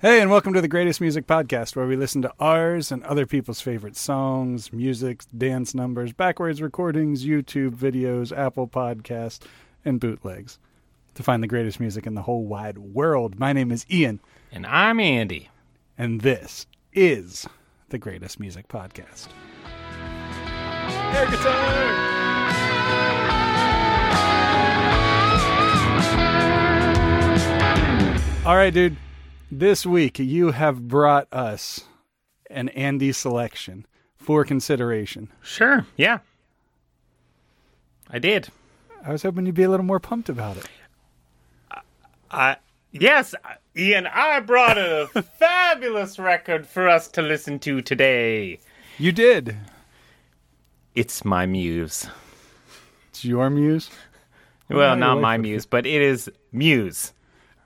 Hey, and welcome to the Greatest Music Podcast, where we listen to ours and other people's favorite songs, music, dance numbers, backwards recordings, YouTube videos, Apple Podcasts, and bootlegs to find the greatest music in the whole wide world. My name is Ian, And I'm Andy. and this is the Greatest Music Podcast. Air guitar! All right, dude. This week you have brought us an Andy selection for consideration. Sure, yeah. I did. I was hoping you'd be a little more pumped about it. I yes, Ian, I brought a fabulous record for us to listen to today. You did. It's my muse. It's your muse. Well, not my muse, but it is Muse.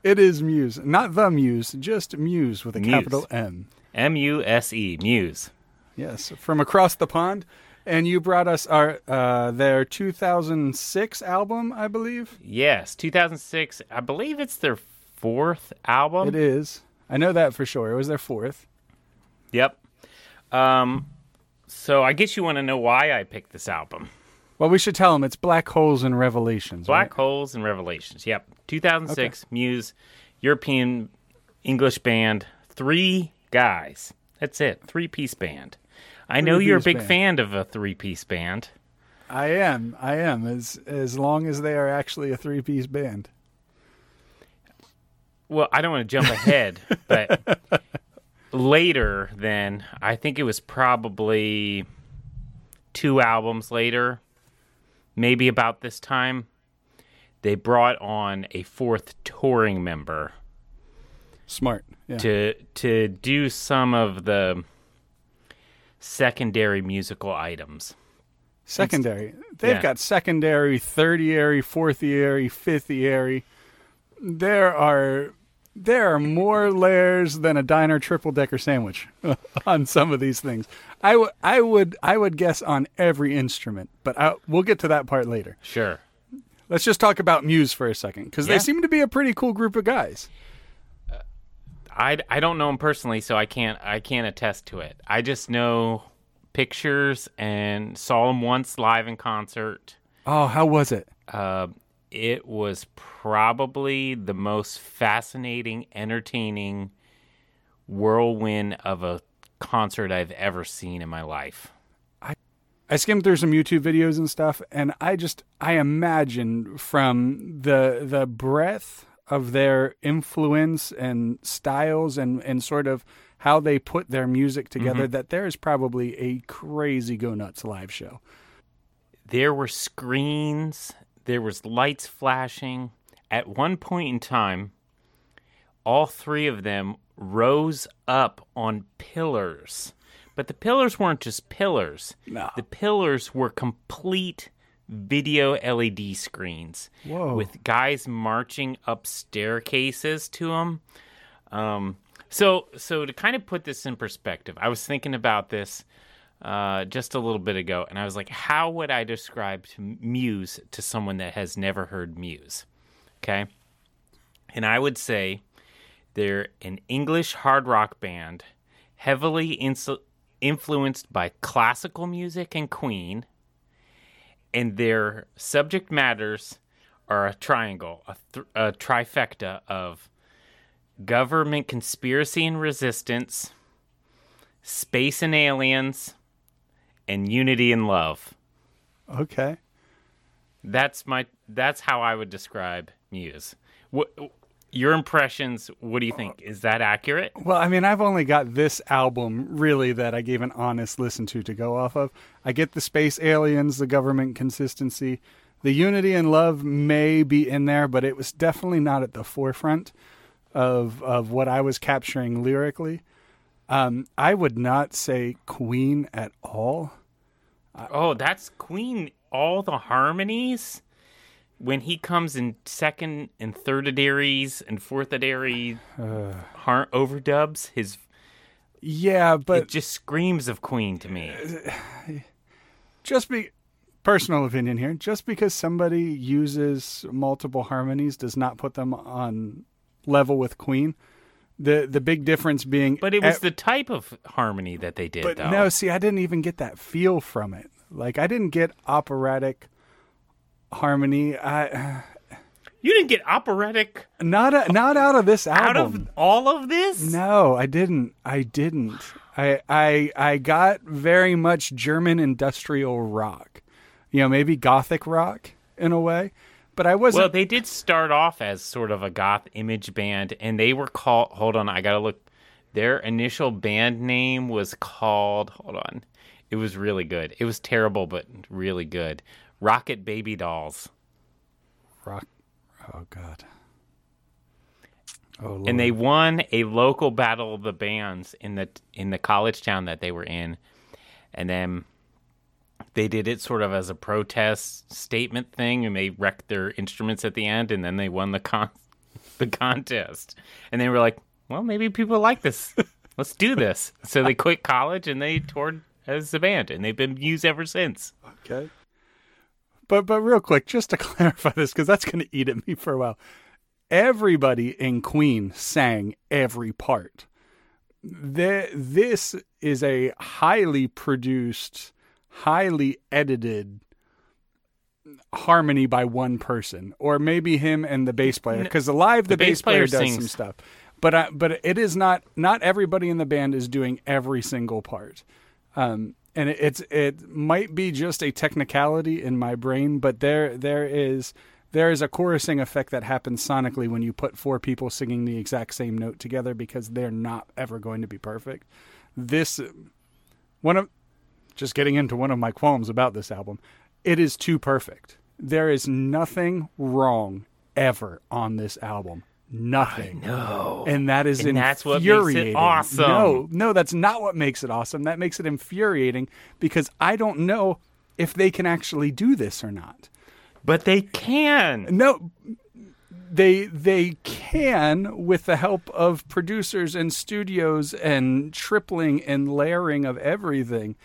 It is Muse, not the Muse, just Muse with a Muse. capital M. M U S E, Muse. Yes, from across the pond. And you brought us our uh, their 2006 album, I believe. Yes, 2006. I believe it's their fourth album. It is. I know that for sure. It was their fourth. Yep. Um, so I guess you want to know why I picked this album. Well, we should tell them it's Black Holes and Revelations. Black right? Holes and Revelations. Yep. 2006 Muse European English band. Three guys. That's it. Three piece band. I know you're a big band. fan of a three piece band. I am. I am. As as long as they are actually a three piece band. Well, I don't want to jump ahead, but later then, I think it was probably two albums later, maybe about this time, they brought on a fourth touring member. Smart. Yeah. to to do some of the secondary musical items. Secondary. They've yeah. got secondary, thirtiary, fourthiary, fiftiary. There are there are more layers than a diner triple decker sandwich on some of these things. I would I would I would guess on every instrument, but I, we'll get to that part later. Sure. Let's just talk about Muse for a second because Yeah. they seem to be a pretty cool group of guys. I, I don't know them personally, so I can't I can't attest to it. I just know pictures and saw them once live in concert. Oh, how was it? Uh, it was probably the most fascinating, entertaining whirlwind of a concert I've ever seen in my life. I I skimmed through some YouTube videos and stuff, and I just I imagine from the the breadth of their influence and styles and and sort of how they put their music together mm-hmm. that there is probably a crazy go nuts live show. there were screens there was lights flashing at one point in time all three of them rose up on pillars but the pillars weren't just pillars No. the pillars were complete video led screens Whoa. with guys marching up staircases to them um, so so to kind of put this in perspective i was thinking about this uh, just a little bit ago, and I was like, how would I describe Muse to someone that has never heard Muse? Okay. And I would say they're an English hard rock band, heavily insu- influenced by classical music and Queen, and their subject matters are a triangle, a, th- a trifecta of government conspiracy and resistance, space and aliens, and unity and love. Okay. That's my that's how I would describe Muse. What your impressions, what do you think? Is that accurate? Well, I mean, I've only got this album really that I gave an honest listen to to go off of. I get the space aliens, the government consistency, the unity and love may be in there, but it was definitely not at the forefront of of what I was capturing lyrically. Um, I would not say Queen at all. Oh, that's Queen all the harmonies when he comes in second and thirdidaries and fourthidary uh. har- overdubs, his Yeah, but it just screams of Queen to me. just be personal opinion here. Just because somebody uses multiple harmonies does not put them on level with Queen. The the big difference being, But it was e- the type of harmony that they did, but though. no, see, I didn't even get that feel from it. Like I didn't get operatic harmony. I you didn't get operatic not a, not out of this album. out of all of this. No, I didn't. I didn't. I I I got very much German industrial rock. You know, maybe gothic rock in a way, but I wasn't Well, they did start off as sort of a goth image band, and they were called. Hold on, I gotta look. Their initial band name was called. Hold on, it was really good. It was terrible, but really good. Rocket Baby Dolls, rock. Oh god. Oh Lord. and they won a local battle of the bands in the in the college town that they were in, and then they did it sort of as a protest statement thing, and they wrecked their instruments at the end, and then they won the con the contest, and they were like, "Well, maybe people like this. Let's do this." So they quit college and they toured as a band, and they've been Muse ever since. Okay. But but real quick, just to clarify this, because that's going to eat at me for a while. Everybody in Queen sang every part. The, this is a highly produced, highly edited harmony by one person, or maybe him and the bass player. Because live, the, the bass bass player, player does some stuff. But I, but it is not not everybody in the band is doing every single part um, and it, it's it might be just a technicality in my brain, but there there is there is a chorusing effect that happens sonically when you put four people singing the exact same note together because they're not ever going to be perfect. This one of just getting into one of my qualms about this album, it is too perfect. There is nothing wrong ever on this album. Nothing. No. And that is And that's what makes it infuriating. awesome. No, no, that's not what makes it awesome. That makes it infuriating because I don't know if they can actually do this or not. But they can. No, they they can with the help of producers and studios and tripling and layering of everything.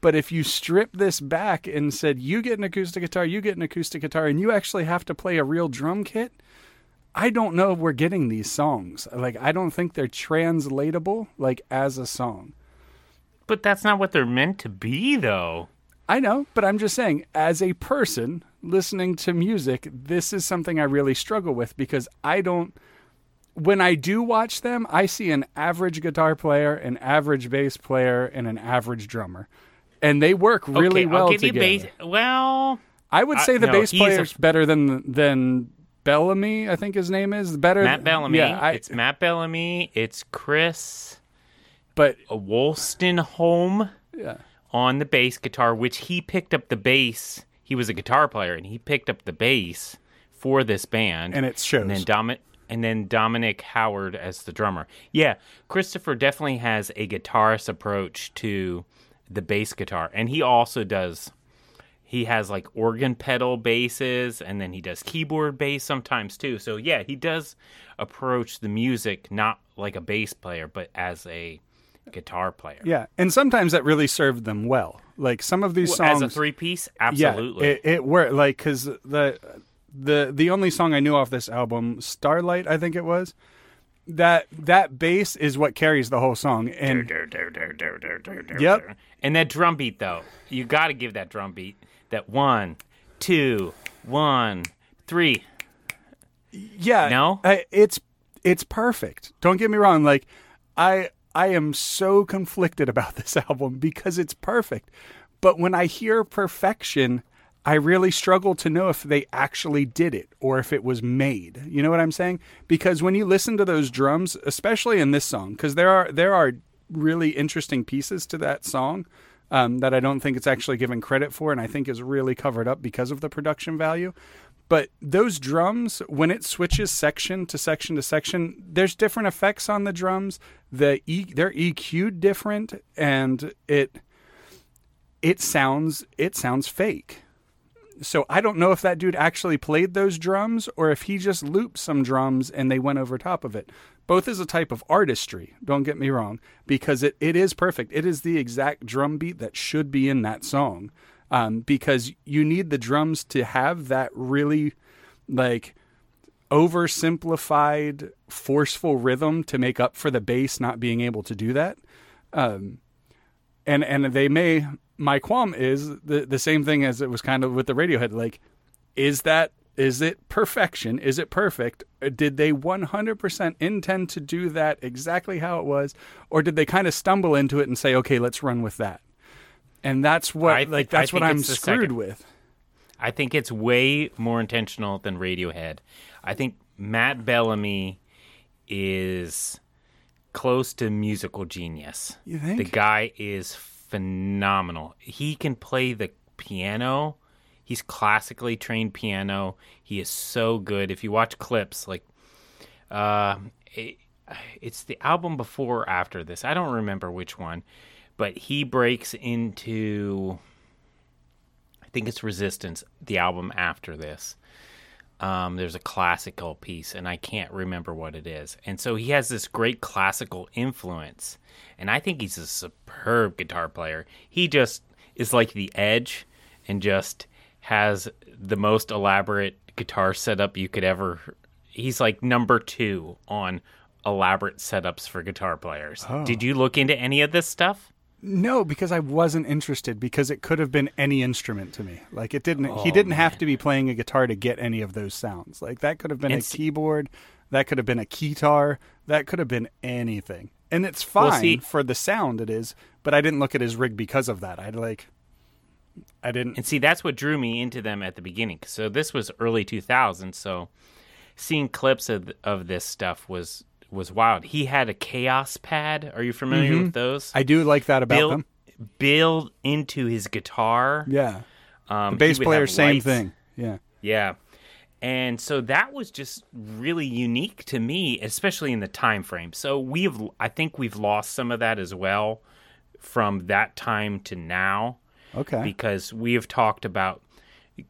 But if you strip this back and said you get an acoustic guitar, you get an acoustic guitar, and you actually have to play a real drum kit, I don't know if we're getting these songs. Like I don't think they're translatable like as a song. But that's not what they're meant to be, though. I know, but I'm just saying, as a person listening to music, this is something I really struggle with because I don't. When I do watch them, I see an average guitar player, an average bass player, and an average drummer, and they work really okay, well I'll give together. you bass. Well, I would I- say the no, bass he's a- player's better than than Bellamy. I think his name is better. Matt Bellamy. Yeah, I, it's Matt Bellamy. It's Chris but a Wolstenholme yeah, on the bass guitar, which he picked up the bass. He was a guitar player, and he picked up the bass for this band. and it shows. and then Domi- and then Dominic Howard as the drummer. Yeah, Christopher definitely has a guitarist approach to the bass guitar, and he also does. He has like organ pedal basses, and then he does keyboard bass sometimes too. So yeah, he does approach the music not like a bass player, but as a guitar player. yeah, and sometimes that really served them well. Like some of these songs, As a three piece, absolutely. Yeah, it, it worked. Like because the the the only song I knew off this album, Starlight, I think it was. That that bass is what carries the whole song, and Yep. And that drum beat, though, you got to give that drum beat. That one, two, one, three. yeah, No? I, it's it's perfect. Don't get me wrong. Like I I am so conflicted about this album because it's perfect, but when I hear perfection, I really struggle to know if they actually did it or if it was made. You know what I'm saying? Because when you listen to those drums, especially in this song, because there are there are really interesting pieces to that song um, that I don't think it's actually given credit for, and I think is really covered up because of the production value. But those drums, when it switches section to section to section, there's different effects on the drums. The e, they're EQ'd different, and it it sounds it sounds fake. So I don't know if that dude actually played those drums or if he just looped some drums and they went over top of it. Both is a type of artistry, don't get me wrong, because it, it is perfect. It is the exact drum beat that should be in that song. Um, because you need the drums to have that really like oversimplified, forceful rhythm to make up for the bass not being able to do that. Um, and and they may. My qualm is the the same thing as it was kind of with the Radiohead. Like, is that is it perfection? Is it perfect? Uh, did they 100% intend to do that exactly how it was, or did they kind of stumble into it and say, "Okay, let's run with that"? And that's what I like that's what I'm screwed second. with. I think it's way more intentional than Radiohead. I think Matt Bellamy is close to musical genius. You think? The guy is phenomenal. He can play the piano. He's classically trained piano. He is so good. If you watch clips, like, uh, it, it's the album before or after this. I don't remember which one, but he breaks into I think it's Resistance, the album after this. Um, there's a classical piece, and I can't remember what it is. And so he has this great classical influence, and I think he's a superb guitar player. He just is like the edge, and just has the most elaborate guitar setup you could ever. He's like number two on elaborate setups for guitar players. Did you look into any of this stuff? No, because I wasn't interested because it could have been any instrument to me. Like it didn't he oh, didn't have to be playing a guitar to get any of those sounds. Like that could have been And a keyboard, that could have been a keytar, that could have been anything. And it's fine Well, see- for the sound it is, but I didn't look at his rig because of that. I'd like I didn't And see, that's what drew me into them at the beginning. So this was early 2000, So seeing clips of of this stuff was was wild. He had a Kaoss pad. Are you familiar with those? Mm-hmm. I do like that about build them. build into his guitar. Yeah. Um, The bass player same lights. thing. Yeah. Yeah. And so that was just really unique to me, especially in the time frame. So we've I think we've lost some of that as well from that time to now Okay. because we have talked about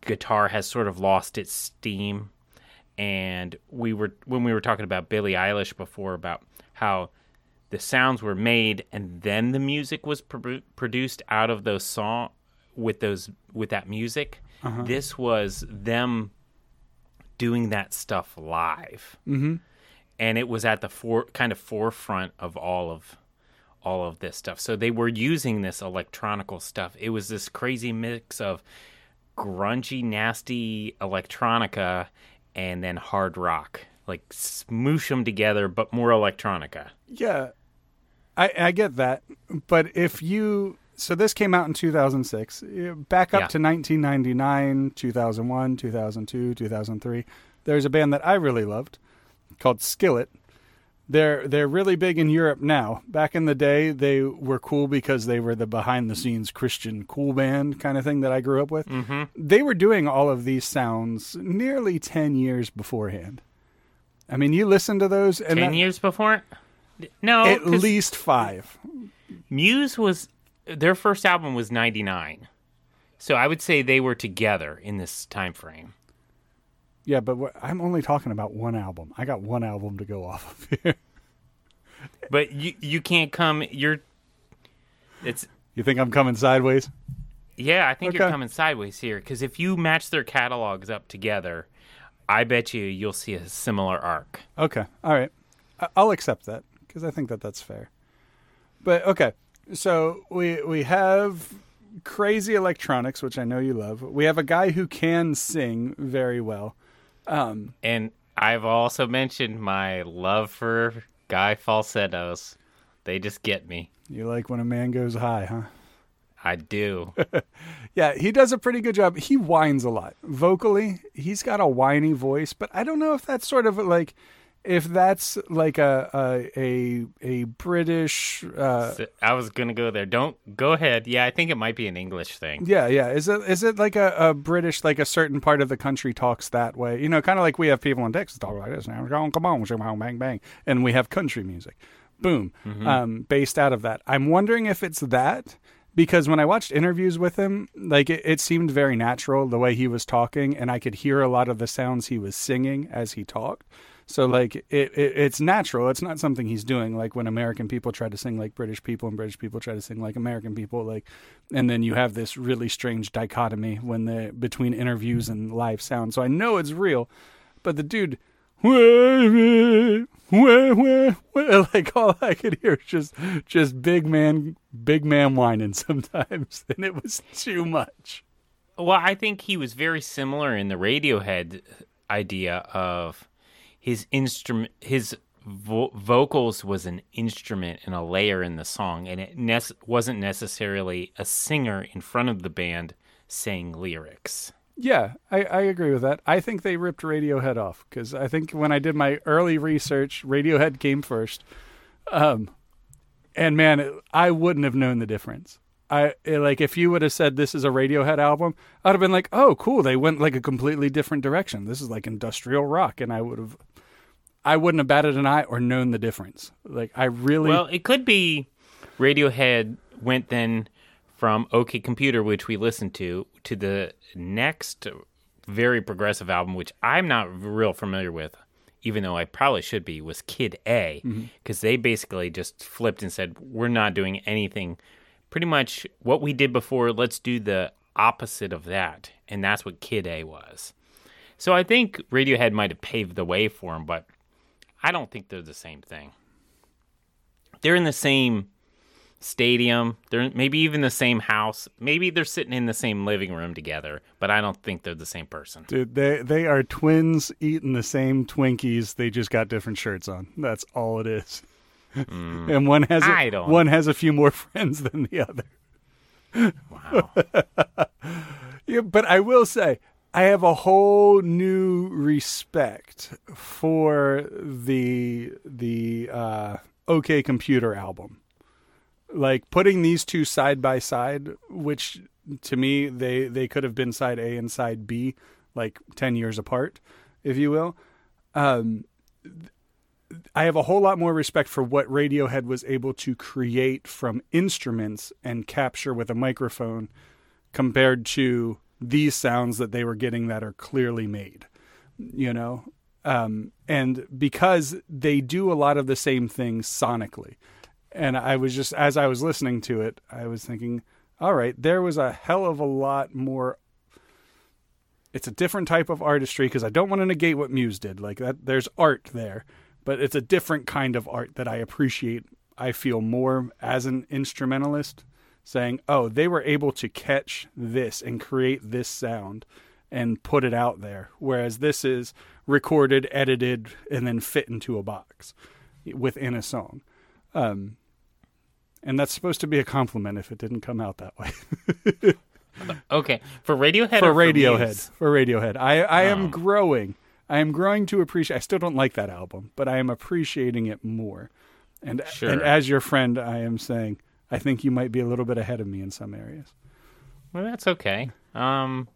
guitar has sort of lost its steam and we were when we were talking about Billie Eilish before about how the sounds were made and then the music was pro- produced out of those song with those with that music this was them doing that stuff live mm-hmm. and it was at the for, kind of forefront of all of all of this stuff. So they were using this electronical stuff. It was this crazy mix of grungy, nasty electronica and then hard rock. Like smoosh them together, but more electronica. Yeah, I, I get that. But if you. So this came out in 2006. Uh, Back up Yeah. to 1999, 2001, 2002, 2003. There's a band that I really loved called Skillet. They're they're really big in Europe now. Back in the day, they were cool because they were the behind the scenes Christian cool band kind of thing that I grew up with. Mm-hmm. They were doing all of these sounds nearly 10 years beforehand. I mean, you listen to those and Ten that- years before? No, at least 5. Muse was their first album was ninety nine. So I would say they were together in this time frame. Yeah, but I'm only talking about one album. I got one album to go off of here. But you you can't come you're it's You think I'm coming sideways? Yeah, I think you're coming sideways here because if you match their catalogs up together, I bet you you'll see a similar arc. Okay, all right. I- I'll accept that because I think that that's fair. But okay, so we we have crazy electronics, which I know you love. We have a guy who can sing very well. Um, and I've also mentioned my love for guy falsettos. They just get me. You like when a man goes high, huh? I do. Yeah, he does a pretty good job. He whines a lot. Vocally, he's got a whiny voice, but I don't know if that's sort of like if that's like a a a, a British uh I was gonna go there. Don't go ahead. Yeah, I think it might be an English thing. yeah, yeah. Is it is it like a, a British like a certain part of the country talks that way? You know, kind of like we have people in Texas talk like this. Now, come on, come on, bang bang, and we have country music, boom, um, based out of that. I'm wondering if it's that because when I watched interviews with him, like it, it seemed very natural the way he was talking, and I could hear a lot of the sounds he was singing as he talked. So like it, it it's natural. It's not something he's doing like when American people try to sing like British people and British people try to sing like American people like and then you have this really strange dichotomy when the between interviews and live sound. So I know it's real, but the dude like all I could hear was just just big man, big man whining sometimes, and it was too much. Well, I think he was very similar in the Radiohead idea of his instrument, his vo- vocals was an instrument and a layer in the song, and it ne- wasn't necessarily a singer in front of the band saying lyrics. Yeah, I, I agree with that. I think they ripped Radiohead off because I think when I did my early research, Radiohead came first. Um, and man, it, I wouldn't have known the difference. I like if you would have said this is a Radiohead album, I'd have been like, oh, cool. They went like a completely different direction. This is like industrial rock, and I would have, I wouldn't have batted an eye or known the difference. Like I really, Well, it could be Radiohead went then from OK Computer, which we listened to, to the next very progressive album, which I'm not real familiar with, even though I probably should be, was Kid A, mm-hmm. because they basically just flipped and said, We're not doing anything. Pretty much what we did before, let's do the opposite of that. And that's what Kid A was. So I think Radiohead might have paved the way for him, but I don't think they're the same thing. They're in the same stadium. They're maybe even the same house. Maybe they're sitting in the same living room together, but I don't think they're the same person. dude, they they are twins eating the same Twinkies. They just got different shirts on. That's all it is. and one has a, Mm. Don't- one has a few more friends than the other. Wow. Yeah, but I will say, I have a whole new respect for the the uh, OK Computer album. Like putting these two side by side, which to me they they could have been side A and side B, like ten years apart, if you will. Um, I have a whole lot more respect for what Radiohead was able to create from instruments and capture with a microphone compared to these sounds that they were getting that are clearly made you know? Um, and because they do a lot of the same things sonically. And i was just as i was listening to it i was thinking all right there was a hell of a lot more it's a different type of artistry because i don't want to negate what muse did like that there's art there but it's a different kind of art that i appreciate i feel more as an instrumentalist saying, "Oh, they were able to catch this and create this sound and put it out there, whereas this is recorded, edited, and then fit into a box within a song." Um, and that's supposed to be a compliment if it didn't come out that way. Okay, for Radiohead for or Radiohead, Muse? for Radiohead, I I am Oh. growing. I am growing to appreciate. I still don't like that album, but I am appreciating it more. And Sure. and as your friend, I am saying I think you might be a little bit ahead of me in some areas. Well, that's okay. Um,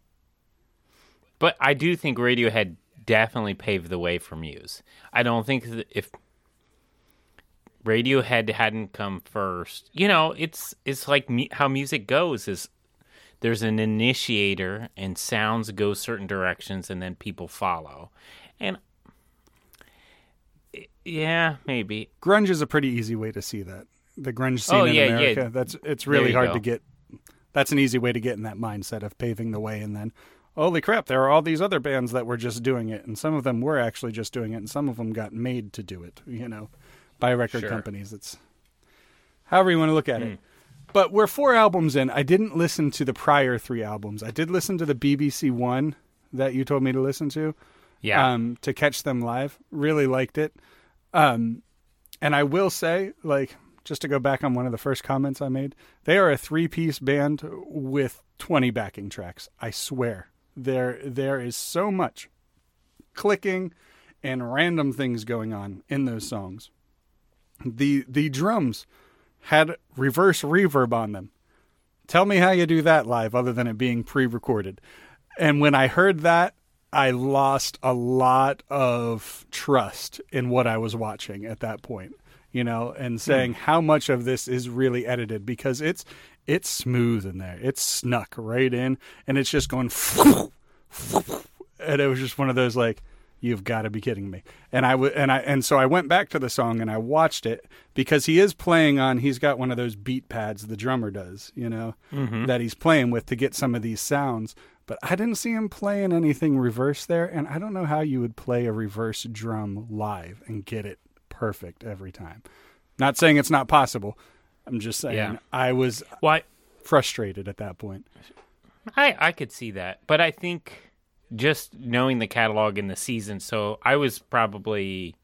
but I do think Radiohead definitely paved the way for Muse. I don't think that if Radiohead hadn't come first, you know, it's it's like mu- how music goes is there's an initiator and sounds go certain directions and then people follow. And yeah, maybe. grunge is a pretty easy way to see that. The grunge scene Oh, in yeah, yeah. America. That's it's really hard go. to get. That's an easy way to get in that mindset of paving the way, and then, holy crap, there are all these other bands that were just doing it, and some of them were actually just doing it, and some of them got made to do it. You know, by record Sure. companies. It's however you want to look at Hmm. it. But we're four albums in. I didn't listen to the prior three albums. I did listen to the BBC one that you told me to listen to Yeah. um, to catch them live. Really liked it. Um, and I will say, like, just to go back on one of the first comments I made, they are a three piece band with 20 backing tracks. I swear. There, there is so much clicking and random things going on in those songs. The the drums had reverse reverb on them. Tell me how you do that live other than it being pre-recorded. And when I heard that, I lost a lot of trust in what I was watching at that point, you know, and hmm. saying how much of this is really edited because it's it's smooth in there. It's snuck right in and it's just going and it was just one of those like you've got to be kidding me. And i w- and i and so i went back to the song and i watched it because he is playing on he's got one of those beat pads the drummer does you know mm-hmm. that he's playing with to get some of these sounds. But I didn't see him playing anything reverse there, and I don't know how you would play a reverse drum live and get it perfect every time. Not saying it's not possible. I'm just saying Yeah. I was Why? frustrated at that point. I I could see that, but I think just knowing the catalog in the season, so I was probably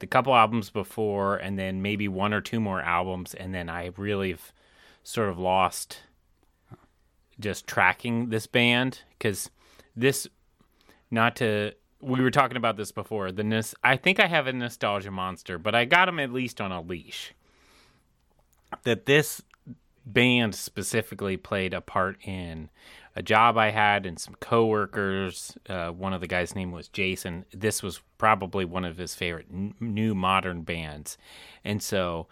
the couple albums before, and then maybe one or two more albums, and then I really have sort of lost just tracking this band because this not to we were talking about this before the nos- i think i have a nostalgia monster but i got him at least on a leash that this band specifically played a part in a job I had and some coworkers. Uh, one of the guys' name was Jason. This was probably one of his favorite n- new modern bands, and so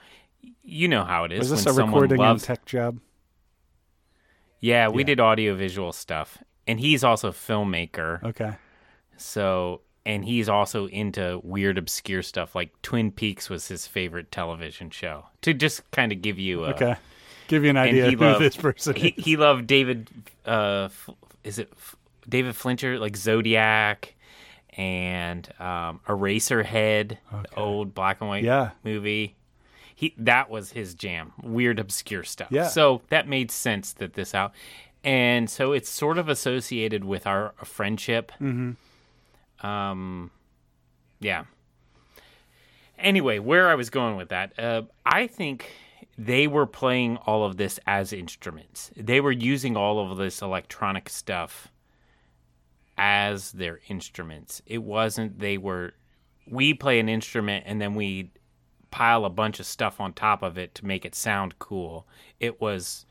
you know how it is Was this when a someone recording loves. and tech job? yeah, we Yeah. did audio visual stuff, and he's also a filmmaker. Okay. So, and he's also into weird, obscure stuff. Like Twin Peaks was his favorite television show. To just kind of give you a, Okay. Give you an idea who loved- this person he, he loved David. Uh, is it David Flincher? Like Zodiac and um, Eraserhead, the old black and white Yeah. movie. He that was his jam. Weird, obscure stuff. Yeah. So that made sense that this out, and so it's sort of associated with our friendship. Mm-hmm. Um, yeah. Anyway, where I was going with that, uh, I think they were playing all of this as instruments. They were using all of this electronic stuff as their instruments. It wasn't they were we play an instrument and then we pile a bunch of stuff on top of it to make it sound cool. It was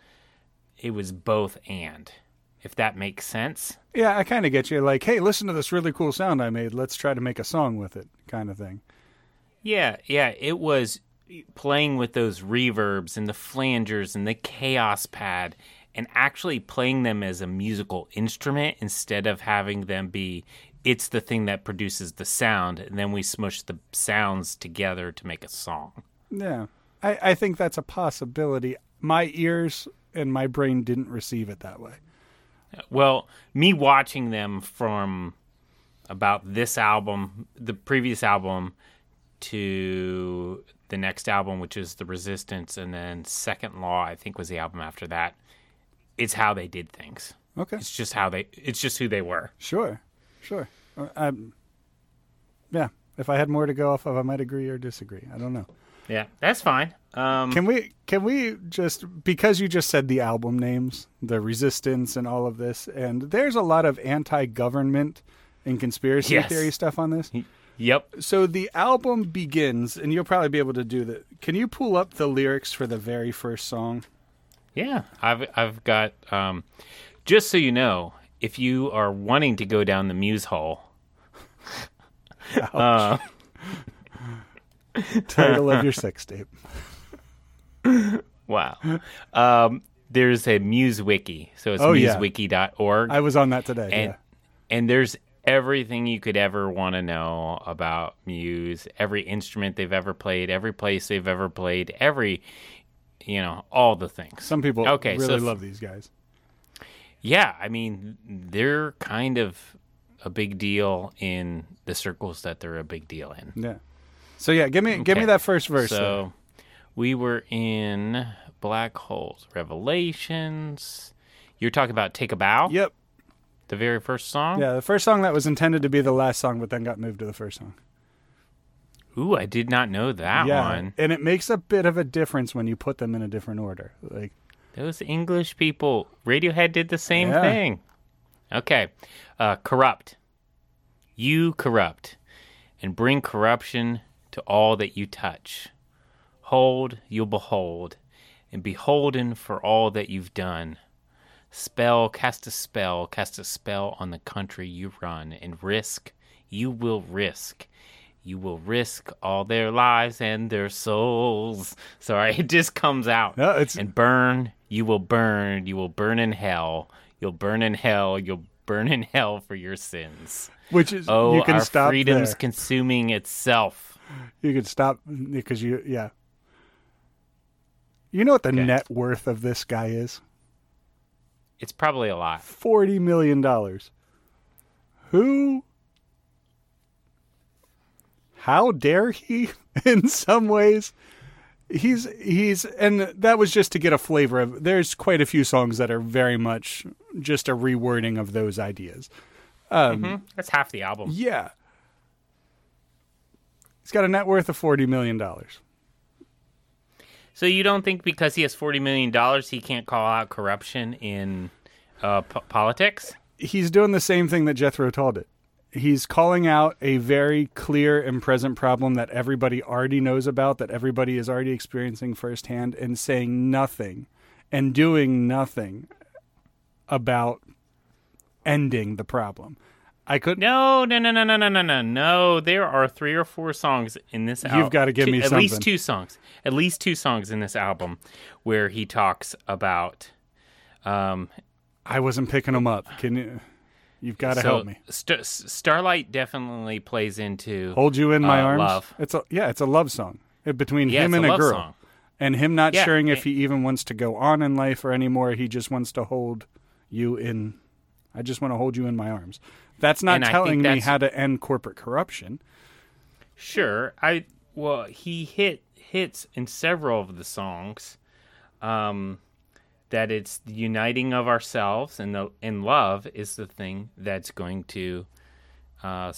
it was both and if that makes sense. Yeah, I kind of get you. Like, hey, listen to this really cool sound I made. Let's try to make a song with it, kind of thing. Yeah, yeah, it was playing with those reverbs and the flangers and the Kaoss pad and actually playing them as a musical instrument instead of having them be it's the thing that produces the sound and then we smush the sounds together to make a song. Yeah, I, I think that's a possibility. My ears and my brain didn't receive it that way. Well, me watching them from about this album, the previous album, to the next album, which is The Resistance, and then Second Law, I think was the album after that. It's how they did things. Okay, It's just how they. It's just who they were. sure, sure. Um, yeah, if I had more to go off of, I might agree or disagree. I don't know. Yeah, that's fine. Um, Can we can we just because you just said the album names, the resistance and all of this, and there's a lot of anti-government and conspiracy Yes. theory stuff on this. yep. So the album begins, and you'll probably be able to do that. Can you pull up the lyrics for the very first song? Yeah, I've I've got. Um, just so you know, if you are wanting to go down the muse hole, uh, Title of your sex tape. Wow. Um, there's a Muse Wiki. So it's Oh, yeah. musewiki.org. I was on that today. and, yeah. and there's everything you could ever want to know about Muse, every instrument they've ever played, every place they've ever played, every, you know, all the things. Some people Okay, so really f- love these guys. Yeah, I mean, they're kind of a big deal in the circles that they're a big deal in. Yeah. So yeah, give me give me Okay. that first verse. there. So we were in Black Holes Revelations. You're talking about Take a Bow, Yep. the very first song? Yeah, the first song that was intended to be the last song, but then got moved to the first song. Ooh, I did not know that yeah, one. and it makes a bit of a difference when you put them in a different order. Like, Those English people, Radiohead did the same Yeah. thing. Okay. Uh, corrupt. You corrupt and bring corruption to all that you touch. Hold, you'll behold, and beholden for all that you've done. Spell, cast a spell, cast a spell on the country you run, and risk, you will risk. You will risk all their lives and their souls. Sorry, it just comes out. no, it's And burn, you will burn, you will burn in hell. You'll burn in hell, you'll burn in hell for your sins. which is Oh, you can our stop freedom's there. consuming itself. You could stop because you yeah. You know what the Okay. net worth of this guy is? It's probably a lot. Forty million dollars. Who? How dare he? In some ways, he's he's, and that was just to get a flavor of. There's quite a few songs that are very much just a rewording of those ideas. Um, mm-hmm. That's half the album. Yeah, he's got a net worth of forty million dollars. So you don't think because he has forty million dollars, he can't call out corruption in uh, p- politics? he's doing the same thing that Jethro Tull did. He's calling out a very clear and present problem that everybody already knows about, that everybody is already experiencing firsthand, and saying nothing and doing nothing about ending the problem. I couldn't. No, no, no, no, no, no, no, no. No, there are three or four songs in this. You've got to give two, me at least two songs. At least two songs in this album where he talks about. Um, I wasn't picking them up. Can you? You've got to so help me. St- Starlight definitely plays into "Hold You in My uh, Arms." Love. It's a yeah, it's a love song between yeah, him and a, a girl, song. and him not yeah, sharing if he even wants to go on in life or anymore. He just wants to hold you in. I just want to hold you in my arms. That's not And I telling me how to end corporate corruption. Sure, I well he hit hits in several of the songs, um, that it's the uniting of ourselves and the and love is the thing that's going to, uh,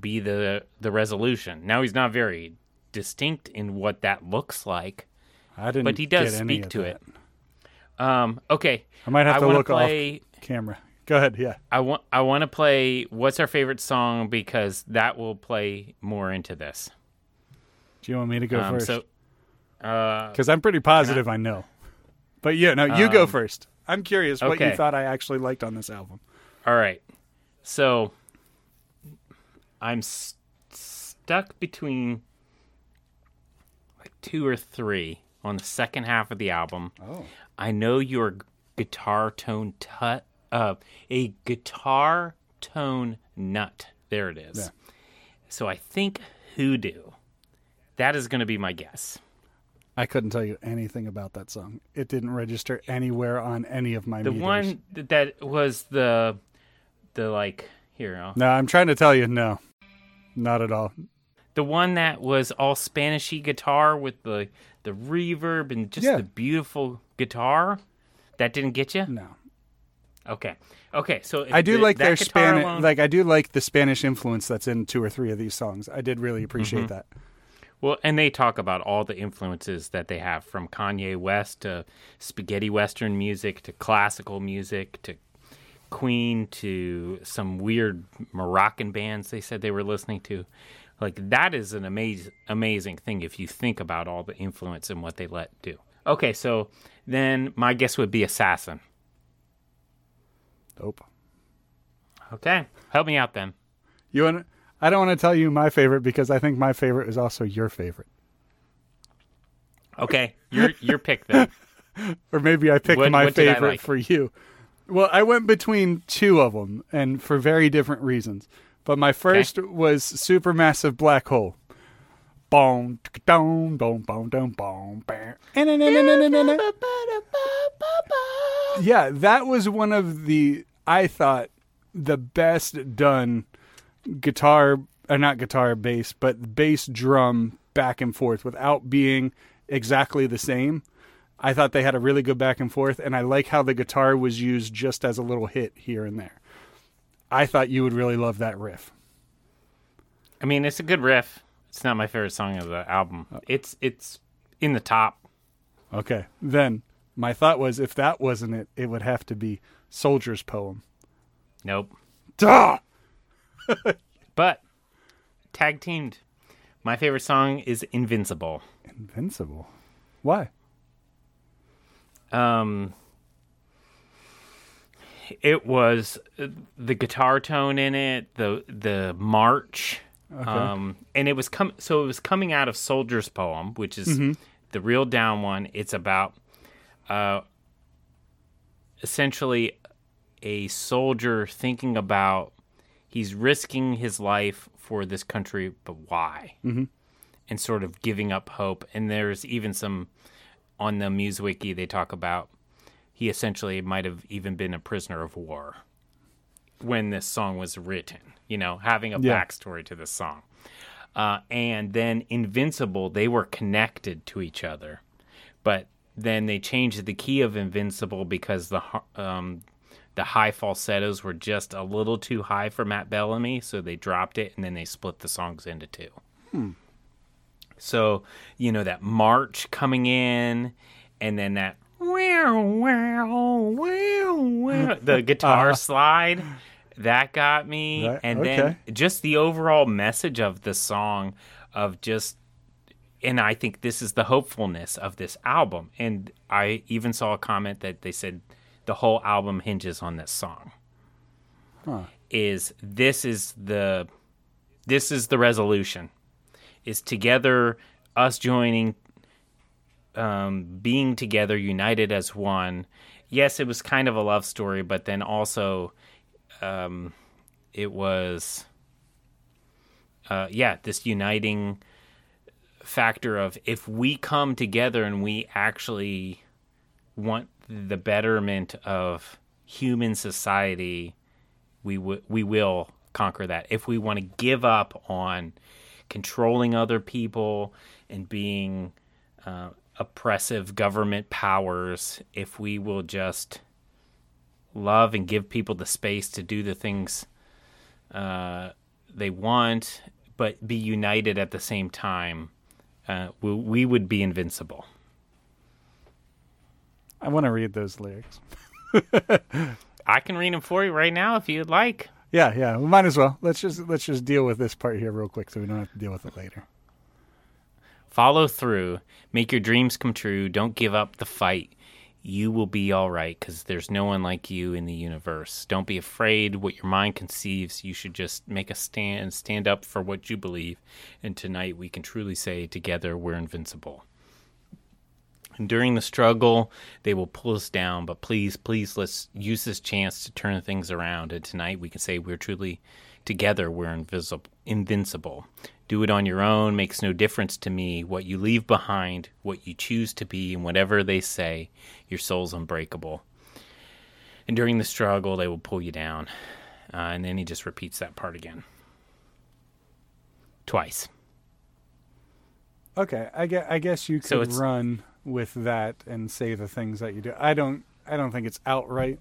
be the the resolution. Now he's not very distinct in what that looks like, I didn't. but he does get any speak to that. it. Um, okay, I might have to wanna look play, off camera. Go ahead. Yeah. I want I want to play what's our favorite song because that will play more into this. Do you want me to go Um, first? so, uh, Because I'm pretty positive I know. But yeah, no, you go Um, first. I'm curious what you thought I actually liked on this album. all right. So I'm s- stuck between like two or three on the second half of the album. Oh. I know your guitar tone tut uh a guitar tone nut. There it is. Yeah. So I think hoodoo. That is going to be my guess. I couldn't tell you anything about that song. It didn't register anywhere on any of my The meters. one that was the the like here. I'll- No, I'm trying to tell you, no, not at all. The one that was all Spanishy guitar with the the reverb and just Yeah. the beautiful guitar. That didn't get you? No, Okay. Okay, so I do the- like their Spanish, alone- like I do like the Spanish influence that's in two or three of these songs. I did really Mm-hmm. appreciate that. Well, and they talk about all the influences that they have from Kanye West to spaghetti western music to classical music to Queen to some weird Moroccan bands they said they were listening to. Like that is an amazing amazing thing if you think about all the influence and what they let do. Okay, so then my guess would be Assassin. Dope. Okay, help me out then. You want? I don't want to tell you my favorite because I think my favorite is also your favorite. Okay, your your pick then. Or maybe I picked What- my what favorite like? for you. Well, I went between two of them, and for very different reasons. But my first was Supermassive Black Hole. Boom, boom, boom, boom, boom, boom, bam. Yeah, that was one of the I thought the best done guitar, uh, not guitar bass, but bass drum back and forth without being exactly the same. I thought they had a really good back and forth, and I like how the guitar was used just as a little hit here and there. I thought you would really love that riff. I mean, it's a good riff. It's not my favorite song of the album. It's it's in the top. Okay, then my thought was if that wasn't it, it would have to be Soldier's Poem. Nope. Duh! But tag teamed. My favorite song is Invincible. Invincible. Why? Um it was uh, the guitar tone in it, the the march. Um and it was com- so it was coming out of Soldier's poem, which is the real down one. It's about uh essentially a soldier thinking about he's risking his life for this country, but why? Mm-hmm. And sort of giving up hope. And there's even some on the MuseWiki they talk about he essentially might have even been a prisoner of war when this song was written. You know, having a Yeah. backstory to this song. Uh, and then Invincible, they were connected to each other, but then they changed the key of Invincible because the um, the high falsettos were just a little too high for Matt Bellamy, so they dropped it and then they split the songs into two. So you know that march coming in, and then that wow wow wow wow the guitar slide that got me, Right, and okay. then just the overall message of the song of just and I think this is the hopefulness of this album. And I even saw a comment that they said the whole album hinges on this song. Huh. Is this is the this is the resolution. Is together us joining um being together united as one. Yes, it was kind of a love story, but then also um it was uh yeah, this uniting factor of if we come together and we actually want the betterment of human society, we w- we will conquer that. If we want to give up on controlling other people and being uh, oppressive government powers, if we will just love and give people the space to do the things uh, they want, but be united at the same time, uh, we, we would be invincible. I want to read those lyrics. I can read them for you right now if you'd like. Yeah, yeah. We might as well. Let's just let's just deal with this part here real quick, so we don't have to deal with it later. Follow through. Make your dreams come true. Don't give up the fight. You will be all right because there's no one like you in the universe. Don't be afraid what your mind conceives. You should just make a stand, and stand up for what you believe. And tonight we can truly say together we're invincible. And during the struggle, they will pull us down. But please, please, let's use this chance to turn things around. And tonight we can say we're truly together, we're invisible, invincible. Do it on your own makes no difference to me. What you leave behind, what you choose to be, and whatever they say, your soul's unbreakable. And during the struggle, they will pull you down. Uh, and then he just repeats that part again. Twice. Okay, I guess, I guess you could So run with that and say the things that you do. I don't I don't think it's outright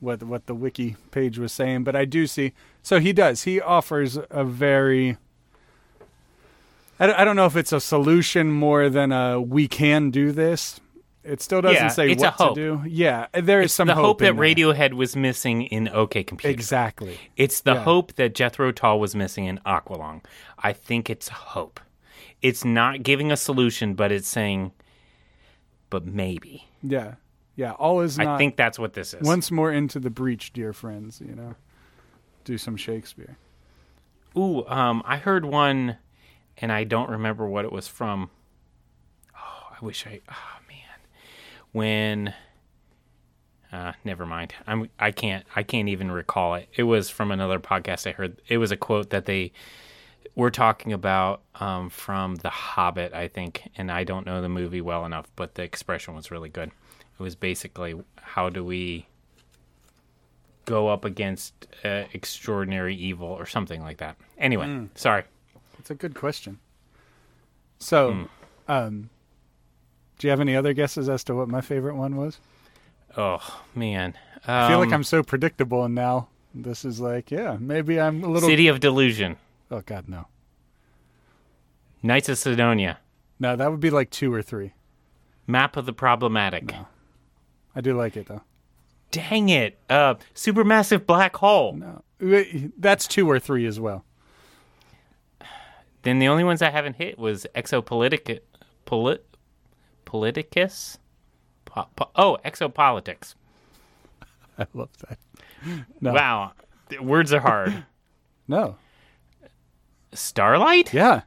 what what the wiki page was saying, but I do see. So he does. He offers a very. I don't, I don't know if it's a solution more than a we can do this. It still doesn't Yeah, say it's a what to do. Yeah, there is some the hope, that in there. Radiohead was missing in OK Computer. Exactly. It's the Yeah. hope that Jethro Tull was missing in Aqualung. I think it's hope. It's not giving a solution, but it's saying, but maybe. Yeah, yeah. All is not. I think that's what this is. once more into the breach, dear friends. You know, do some Shakespeare. Ooh, um, I heard one, and I don't remember what it was from. Oh, I wish I. Oh man, when. Uh, never mind. I'm. I can't. I can't even recall it. It was from another podcast I heard. It was a quote that they were talking about um, from The Hobbit, I think, and I don't know the movie well enough, but the expression was really good. It was basically, how do we go up against uh, extraordinary evil or something like that. Anyway, sorry. It's a good question. So, Hmm. um, do you have any other guesses as to what my favorite one was? Oh man, I feel like Um, I'm so predictable, and now this is like, yeah, maybe I'm a little. City of Delusion, Oh God, no, Knights of Cydonia, no, that would be like two or three. Map of the Problematic. I do like it though. Dang it! Uh, Supermassive Black Hole. No, that's two or three as well. Then the only ones I haven't hit was Exopolitic, Polit, Politicus. Po- po- oh, Exopolitics. I love that. No, Wow, words are hard. no, Starlight. yeah.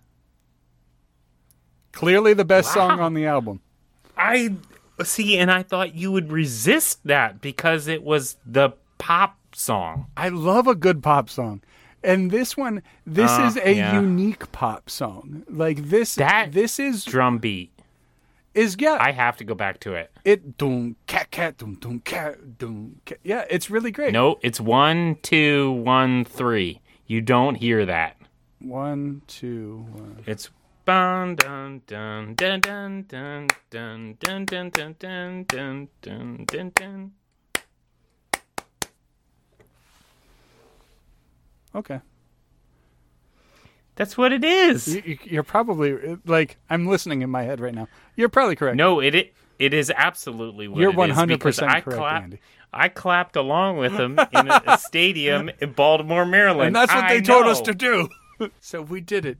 Clearly the best song on the album. I see, and I thought you would resist that because it was the pop song. I love a good pop song. And this one, this Uh, is a yeah. unique pop song. Like this, That this is Drum beat. is yeah, I have to go back to it. it doom cat cat doom doom cat doom cat. Yeah, it's really great. No, it's one, two, one, three. You don't hear that. One, two, one. It's dun dun dun dun dun dun dun dun dun dun dun dun dun dun dun. Okay. That's what it is. You, you- you're probably like I'm listening in my head right now. You're probably correct. No, it it, it is absolutely what You're it is, 100% because I correct, clapped, Andy. I clapped along with them in a, a stadium in Baltimore, Maryland. and that's what I they told us know. to do. so we did it.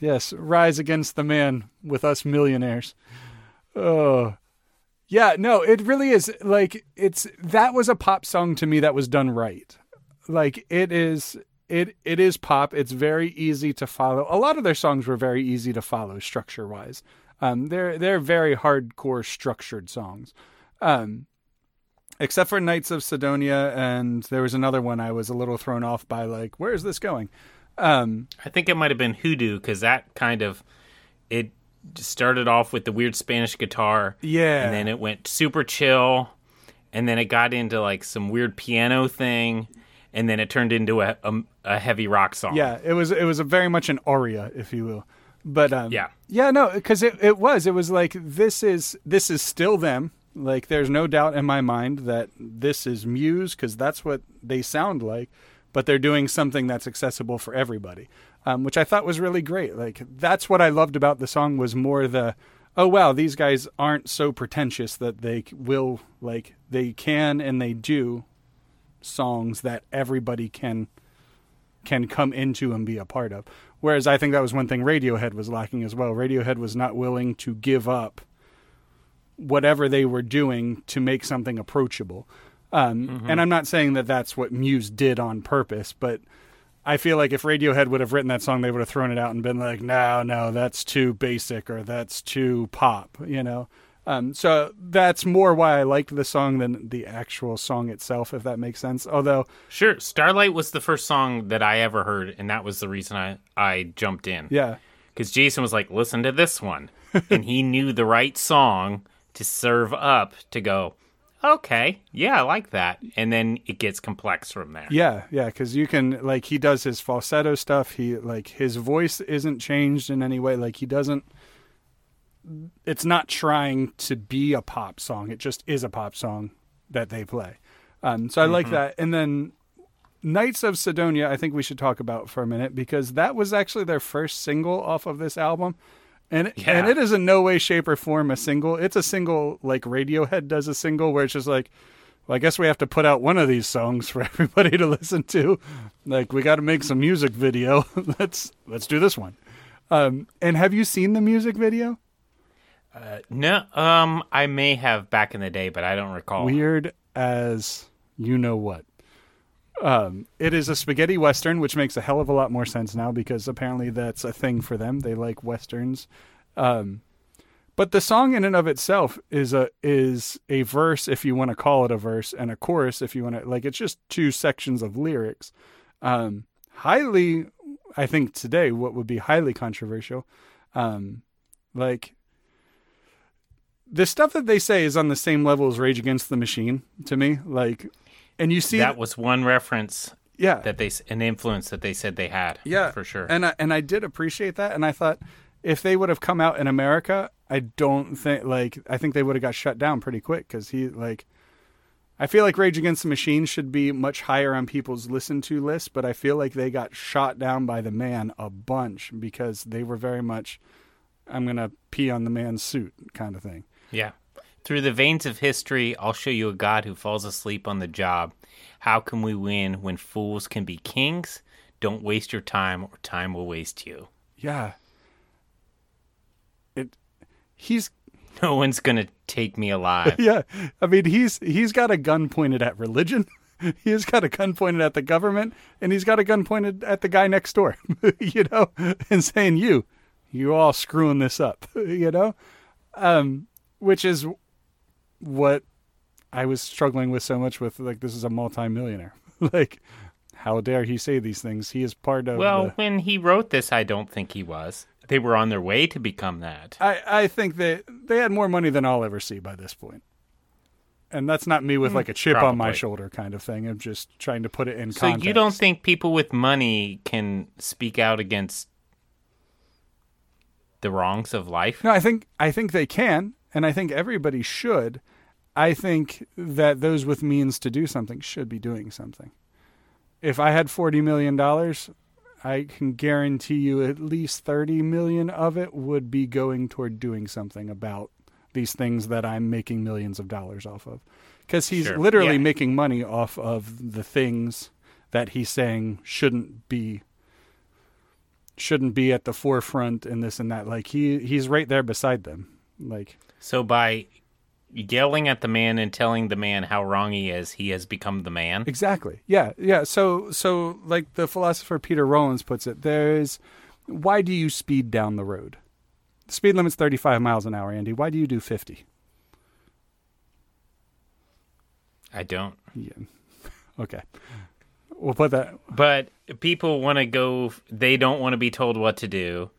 Yes, rise against the man with us millionaires. Oh. Yeah, no, it really is like it's that was a pop song to me that was done right. Like it is it it is pop. It's very easy to follow. A lot of their songs were very easy to follow structure wise. Um they're they're very hardcore structured songs. Um except for Knights of Cydonia and there was another one I was a little thrown off by like where is this going? Um I think it might have been Hoodoo because that kind of it started off with the weird Spanish guitar, yeah. and then it went super chill, and then it got into like some weird piano thing, and then it turned into a a, a heavy rock song. Yeah, it was it was a very much an aria, if you will. But um, Yeah. yeah, no, because it, it was it was like this is this is still them. Like there's no doubt in my mind that this is Muse because that's what they sound like, but they're doing something that's accessible for everybody, um, which I thought was really great. Like that's what I loved about the song was more the oh wow these guys aren't so pretentious that they will like they can and they do songs that everybody can can come into and be a part of. Whereas I think that was one thing Radiohead was lacking as well. Radiohead was not willing to give up whatever they were doing to make something approachable. Um, And I'm not saying that that's what Muse did on purpose, but I feel like if Radiohead would have written that song, they would have thrown it out and been like, "No, no, that's too basic or that's too pop," you know. Um, so that's more why I liked the song than the actual song itself, if that makes sense. Although, Sure, Starlight was the first song that I ever heard, and that was the reason I, I jumped in. yeah, Because Jason was like, listen to this one. and he knew the right song to serve up to go, okay, yeah, I like that. And then it gets complex from there. Yeah, yeah, because you can like he does his falsetto stuff. He like his voice isn't changed in any way. Like he doesn't. It's not trying to be a pop song. It just is a pop song that they play. Um, so I like that. And then Knights of Cydonia, I think we should talk about for a minute because that was actually their first single off of this album. And Yeah. and it is in no way, shape, or form a single. It's a single like Radiohead does a single where it's just like, well, I guess we have to put out one of these songs for everybody to listen to. Like we got to make some music video. let's let's do this one. Um, and have you seen the music video? Uh, No, um, I may have back in the day, but I don't recall. Weird as you know what. Um, it is a spaghetti western, which makes a hell of a lot more sense now because apparently that's a thing for them. They like westerns. Um, but the song in and of itself is a is a verse if you want to call it a verse and a chorus if you want to like it's just two sections of lyrics. Um, highly, I think today what would be highly controversial. Um, like the stuff that they say is on the same level as Rage Against the Machine to me. Like, and you see that was one reference yeah, that they, an influence that they said they had. yeah, for sure. And I, and I did appreciate that, and I thought if they would have come out in America, I don't think like I think they would have got shut down pretty quick because he like. I feel like Rage Against the Machine should be much higher on people's listen to list but I feel like they got shot down by the man a bunch because they were very much, I'm to pee on the man's suit kind of thing. Yeah. Through the veins of history, I'll show you a God who falls asleep on the job. How can we win when fools can be kings? Don't waste your time, or time will waste you. Yeah. It, he's No one's gonna take me alive. yeah i mean he's he's got a gun pointed at religion he's got a gun pointed at the government and he's got a gun pointed at the guy next door you know and saying you you all screwing this up you know um which is what i was struggling with so much with like this is a multimillionaire like how dare he say these things he is part of well, the, when he wrote this, I don't think he was. They were on their way to become that. I, I think they they had more money than I'll ever see by this point. And that's not me with hmm. like a chip on my shoulder kind of thing. I'm just trying to put it in So context. you don't think people with money can speak out against the wrongs of life? No, I think I think they can, and I think everybody should. I think that those with means to do something should be doing something. If I had forty million dollars, I can guarantee you at least thirty million of it would be going toward doing something about these things that I'm making millions of dollars off of. Because he's Sure. literally Yeah. making money off of the things that he's saying shouldn't be shouldn't be at the forefront and this and that. Like he he's right there beside them. Like So by yelling at the man and telling the man how wrong he is, he has become the man. exactly. Yeah, yeah. So so like the philosopher Peter Rollins puts it, there's why do you speed down the road? The speed limit's 35 miles an hour, Andy. Why do you do 50? I don't. Yeah. Okay. We'll put that But people want to go. They don't want to be told what to do,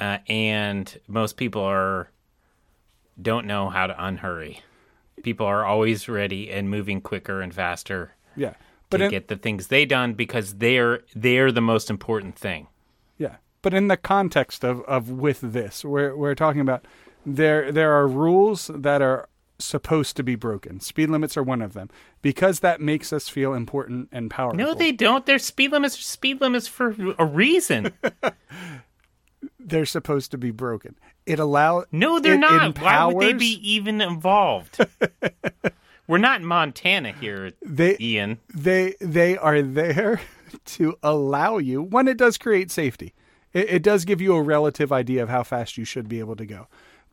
uh, and most people are don't know how to unhurry. People are always ready and moving quicker and faster yeah. But to in, get the things they done because they're they're the most important thing. Yeah, but in the context of, of with this, we're we're talking about there there are rules that are supposed to be broken. Speed limits are one of them because that makes us feel important and powerful. No, they don't. There's speed limits. Speed limits for a reason. they're supposed to be broken. It allow No, they're not. Why would they be even involved? We're not in Montana here, They Ian. they they are there to allow you. when it does create safety. It, it does give you a relative idea of how fast you should be able to go.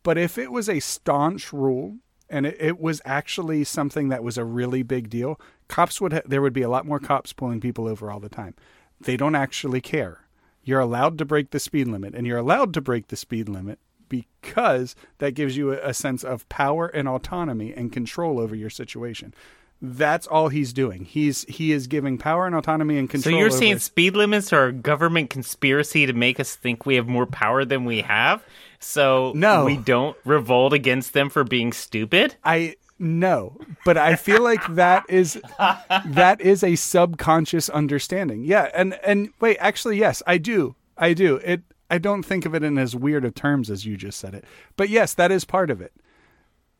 But if it was a staunch rule and it, it was actually something that was a really big deal, cops would ha- there would be a lot more cops pulling people over all the time. They don't actually care. You're allowed to break the speed limit, and you're allowed to break the speed limit because that gives you a, a sense of power and autonomy and control over your situation. That's all he's doing. He's he is giving power and autonomy and control. So you're saying speed limits are a government conspiracy to make us think we have more power than we have? So No. we don't revolt against them for being stupid? I no, but I feel like that is that is a subconscious understanding. Yeah, and and wait, actually, yes, I do, I do. It. I don't think of it in as weird of terms as you just said it, but yes, that is part of it.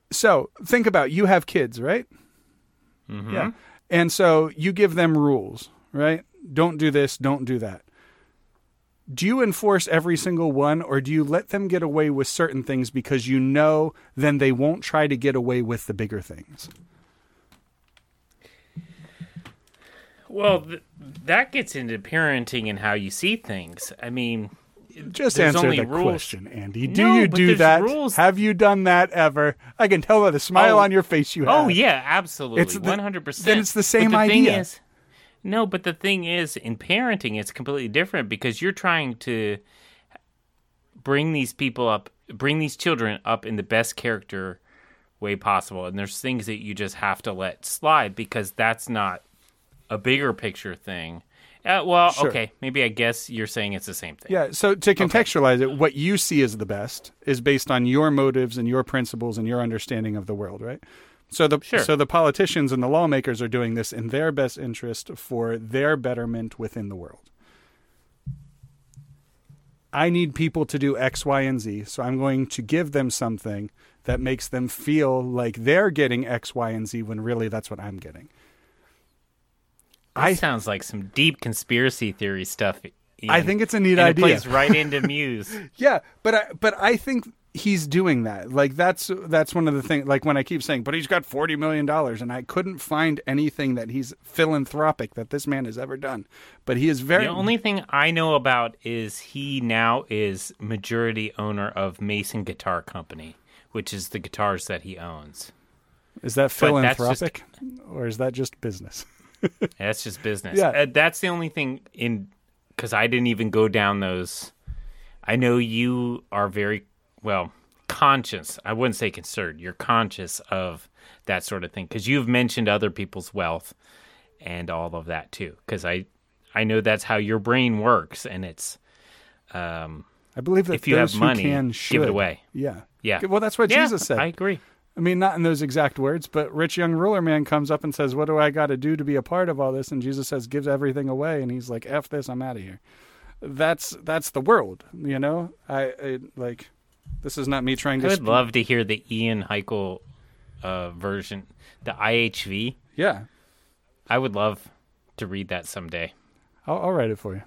So think about you have kids, right? Mm-hmm. Yeah, and so you give them rules, right? Don't do this, don't do that. Do you enforce every single one, or do you let them get away with certain things because you know then they won't try to get away with the bigger things? Well, th- that gets into parenting and how you see things. I mean, Just There's answer the rules. question, Andy. Do No, you do that? rules. Have you done that ever? I can tell by the smile Oh. on your face you oh, have. oh yeah, absolutely, It's one hundred percent. then it's the same the thing idea. is- no, but the thing is, in parenting, it's completely different because you're trying to bring these people up, bring these children up in the best character way possible, and there's things that you just have to let slide because that's not a bigger picture thing. Uh, well, Sure. okay, maybe I guess you're saying it's the same thing. Yeah, so to contextualize it, what you see as the best is based on your motives and your principles and your understanding of the world, right? So the Sure. so the politicians and the lawmakers are doing this in their best interest for their betterment within the world. I need people to do X, Y, and Z, so I'm going to give them something that makes them feel like they're getting X, Y, and Z when really that's what I'm getting. That I sounds like some deep conspiracy theory stuff. I think it's a neat and idea. It plays right into Muse. Yeah, but I, but I think he's doing that. Like that's that's one of the things. Like when I keep saying, but he's got forty million dollars, and I couldn't find anything that he's philanthropic that this man has ever done. But he is very The only thing I know about is he now is majority owner of Manson Guitar Company, which is the guitars that he owns. is that that's just- philanthropic, or is that just business? That's just business. Yeah. Uh, that's the only thing in because I didn't even go down those. I know you are very well conscious. I wouldn't say concerned. You're conscious of that sort of thing because you've mentioned other people's wealth and all of that too. Because I, I know that's how your brain works, and it's, um, I believe that If you have money, can give it away. Yeah. Yeah. Well, that's what Yeah, Jesus said. I agree. I mean, not in those exact words, but rich young ruler man comes up and says, "What do I got to do to be a part of all this?" And Jesus says, "Give everything away." And he's like, "F this, I'm out of here." That's that's the world, you know. I, I like this is not me trying to. I would sp- love to hear the Ian Heichel uh, version, the IHV. yeah, I would love to read that someday. I'll, I'll write it for you.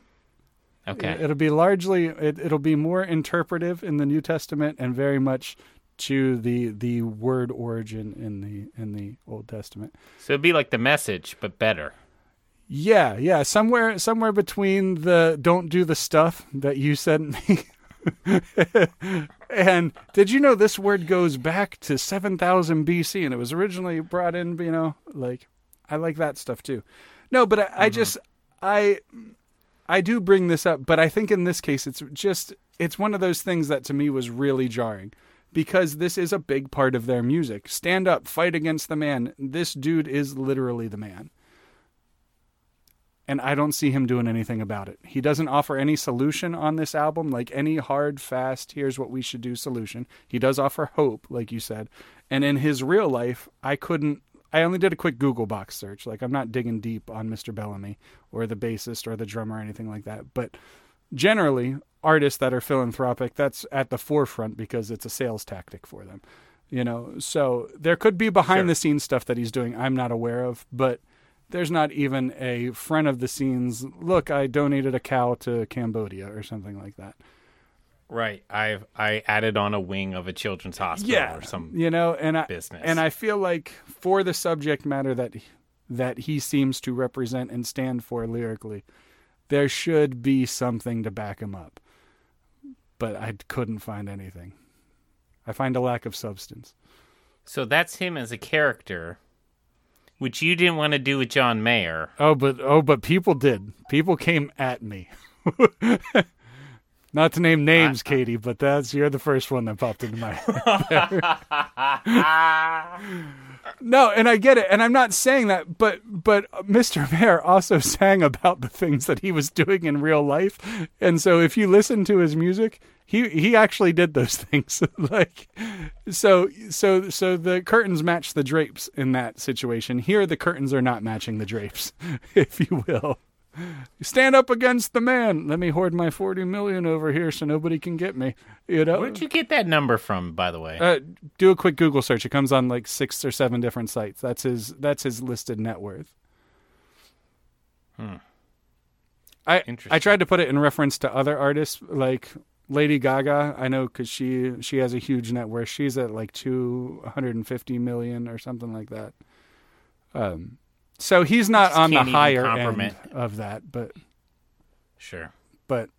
Okay. It'll be largely it, it'll be more interpretive in the New Testament and very much to the the word origin in the in the Old Testament. so it'd be like the message, but better. Yeah, yeah, somewhere somewhere between the don't do the stuff that you sent me. and did you know this word goes back to 7000 BC and it was originally brought in, you know, like I like that stuff too. No, but I, I mm-hmm. just I I do bring this up, but I think in this case it's just it's one of those things that to me was really jarring because this is a big part of their music. Stand up, fight against the man. This dude is literally the man. And I don't see him doing anything about it. He doesn't offer any solution on this album, like any hard, fast, here's what we should do solution. He does offer hope, like you said. And in his real life, I couldn't I only did a quick Google box search. Like I'm not digging deep on Mr. Bellamy or the bassist or the drummer or anything like that. But generally, artists that are philanthropic, that's at the forefront because it's a sales tactic for them. You know, so there could be behind Sure. the scenes stuff that he's doing I'm not aware of, but there's not even a front of the scenes look, I donated a cow to Cambodia or something like that. Right. i've I added on a wing of a children's hospital yeah, or some. you know and i business. and i feel like for the subject matter that that he seems to represent and stand for lyrically there should be something to back him up but i couldn't find anything. I find a lack of substance. So that's him as a character, which you didn't want to do with John Mayer. oh but oh but people did. People came at me not to name names katie but that's you're the first one that popped into my head. No, and I get it, and I'm not saying that, but but Mr. Mayer also sang about the things that he was doing in real life, and so if you listen to his music, he he actually did those things. like, so so so the curtains match the drapes in that situation. Here, the curtains are not matching the drapes, if you will. Stand up against the man. Let me hoard my forty million over here so nobody can get me. You know. Where'd you get that number from, by the way? Uh, do a quick Google search. It comes on like six or seven different sites. That's his. That's his listed net worth. I I tried to put it in reference to other artists like Lady Gaga. I know because she she has a huge net worth. She's at like two hundred and fifty million or something like that. Um, so he's not on the higher end of that, but sure. but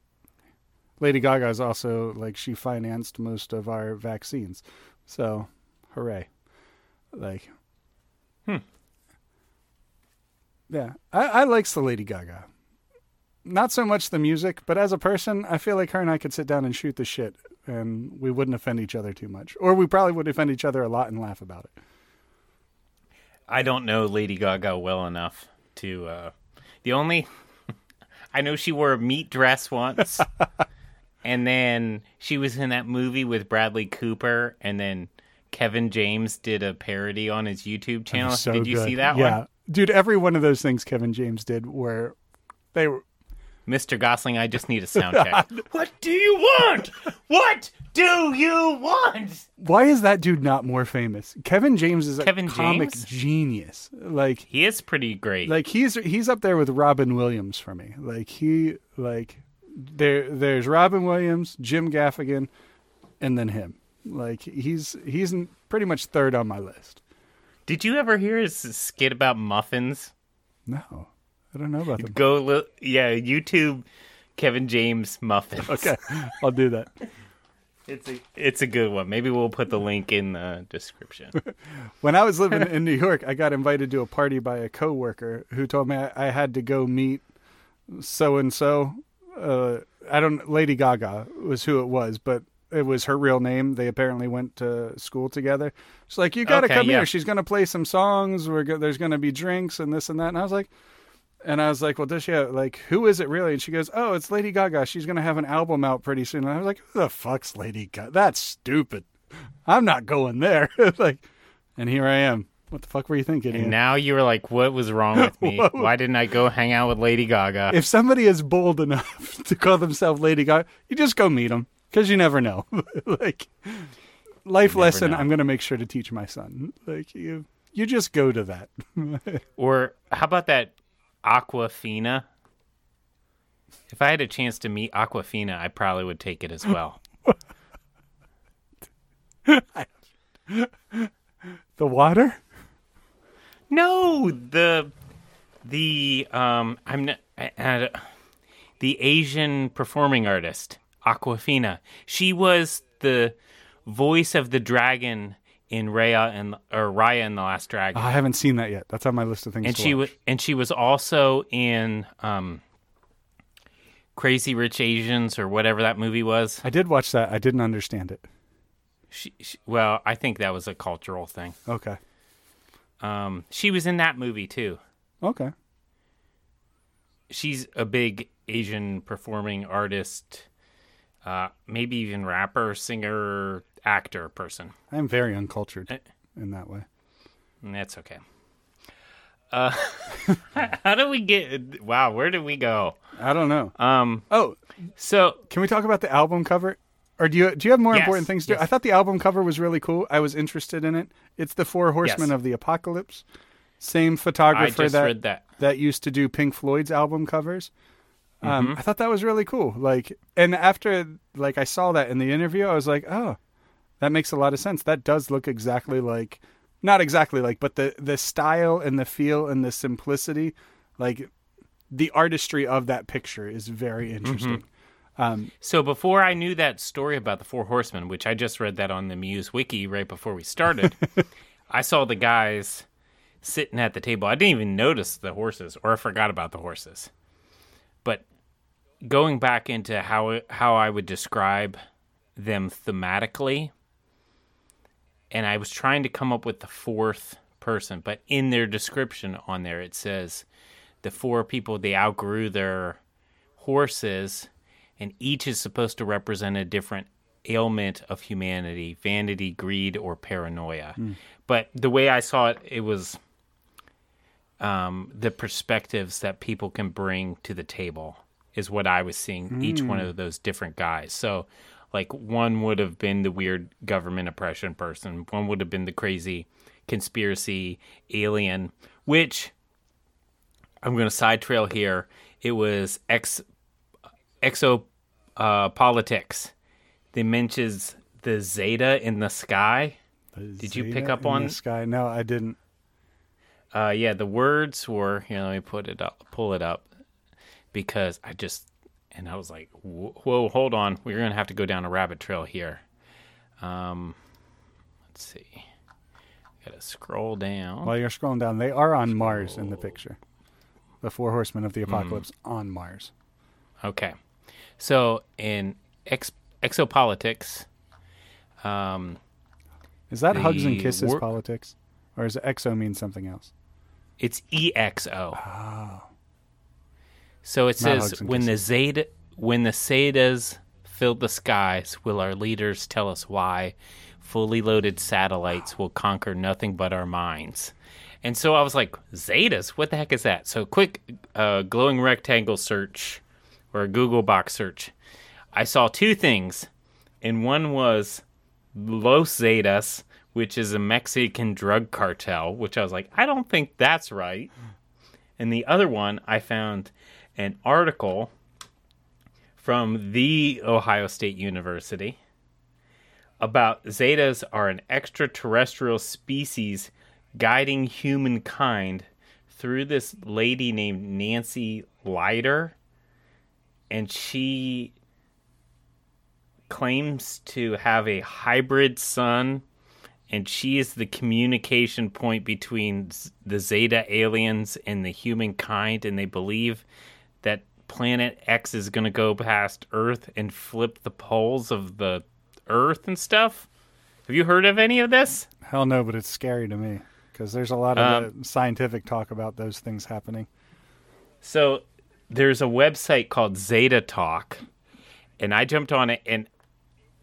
Lady Gaga is also like she financed most of our vaccines. So, hooray. Like Hmm. Yeah. I, I likes the Lady Gaga. Not so much the music, but as a person, I feel like her and I could sit down and shoot the shit and we wouldn't offend each other too much. Or we probably would offend each other a lot and laugh about it. I don't know Lady Gaga well enough to. Uh, the only. I know she wore a meat dress once. and then she was in that movie with Bradley Cooper. And then Kevin James did a parody on his YouTube channel. So did you good. see that yeah. one? Dude, every one of those things Kevin James did where they were Mr. Gosling, I just need a sound check. what do you want? What do you want? Why is that dude not more famous? Kevin James is a Kevin comic James? genius. Like He is pretty great. like he's he's up there with Robin Williams for me. Like he like there there's Robin Williams, Jim Gaffigan, and then him. Like he's he's pretty much third on my list. Did you ever hear his skit about muffins? No, I don't know about them. Go, look. yeah, YouTube Kevin James muffins. Okay, I'll do that. It's a it's a good one. Maybe we'll put the link in the description. When I was living in New York, I got invited to a party by a coworker who told me I, I had to go meet so and so. I don't. Lady Gaga was who it was, but it was her real name. They apparently went to school together. She's like, "You got to Okay, come yeah. here. She's going to play some songs. We're go- there's going to be drinks and this and that." And I was like, And I was like, well, does she have, like, who is it really? And she goes, oh, it's Lady Gaga. She's going to have an album out pretty soon. And I was like, who the fuck's Lady Gaga? That's stupid. I'm not going there. like, and here I am. What the fuck were you thinking? And now you were like, what was wrong with me? Why didn't I go hang out with Lady Gaga? if somebody is bold enough to call themselves Lady Gaga, you just go meet them because you never know. like, life lesson know. I'm going to make sure to teach my son. Like, you, you just go to that. Or how about that Awkwafina? If I had a chance to meet Awkwafina, I probably would take it as well. the water? no, the the um I'm not I, I, the Asian performing artist Awkwafina. She was the voice of the dragon in Raya and or Raya and the Last Dragon. I haven't seen that yet. That's on my list of things and to she was and she was also in um Crazy Rich Asians or whatever that movie was. I did watch that. I didn't understand it. She, she, well, I think that was a cultural thing. Okay. Um, she was in that movie too. Okay. She's a big Asian performing artist, uh, maybe even rapper, singer, actor person. I am very uncultured Eh. in that way. That's okay. Uh, how do we get? Wow, where did we go? I don't know. Um, Oh, so can we talk about the album cover? Or do you do you have more Yes, important things to do? I thought the album cover was really cool. I was interested in it. It's the Four Horsemen Yes. of the Apocalypse. Same photographer that that. that used to do Pink Floyd's album covers. Mm-hmm. Um, I thought that was really cool. Like, and after like I saw that in the interview, I was like, oh, that makes a lot of sense. That does look exactly like, not exactly like, but the the style and the feel and the simplicity, like the artistry of that picture is very interesting. Mm-hmm. Um, So before I knew that story about the Four Horsemen, which I just read that on the Muse wiki right before we started, I saw the guys sitting at the table. I didn't even notice the horses, or I forgot about the horses. But going back into how how I would describe them thematically, and I was trying to come up with the fourth person, but in their description on there it says the four people they outgrew their horses and each is supposed to represent a different ailment of humanity vanity greed or paranoia. But the way i saw it it was um, the perspectives that people can bring to the table is what i was seeing each one of those different guys. So like one would have been the weird government oppression person one would have been the crazy conspiracy alien which i'm going to side trail here it was ex exo uh, politics. They mentions the Zeta in the sky. Did you pick up on- the sky? No, I didn't. Uh, yeah, the words were. Here, let me put it up. Pull it up because I just and I was like, whoa, whoa hold on. We're gonna have to go down a rabbit trail here. Um, let's see. Gotta scroll down. While you're scrolling down, they are on Mars in the picture. The Four Horsemen of the Hmm. Apocalypse on Mars. Okay. So in ex- exopolitics, um, Is that hugs and kisses wor- politics, or does exo mean something else? It's EXO. So it. Not says when the Zeta when the Zetas fill the skies, will our leaders tell us why? Fully loaded satellites will conquer nothing but our minds. And so I was like, Zetas? What the heck is that? So quick uh, glowing rectangle search or a Google box search. I saw two things. And one was Los Zetas, which is a Mexican drug cartel, which I was like, I don't think that's right. And the other one, I found an article from the Ohio State University about Zetas are an extraterrestrial species guiding humankind through this lady named Nancy Lieder. And she claims to have a hybrid son and she is the communication point between the Zeta aliens and the humankind, and they believe that Planet X is going to go past Earth and flip the poles of the Earth and stuff. Have you heard of any of this? Hell no, but it's scary to me because there's a lot of Um, scientific talk about those things happening. So there's a website called Zeta Talk, and I jumped on it, and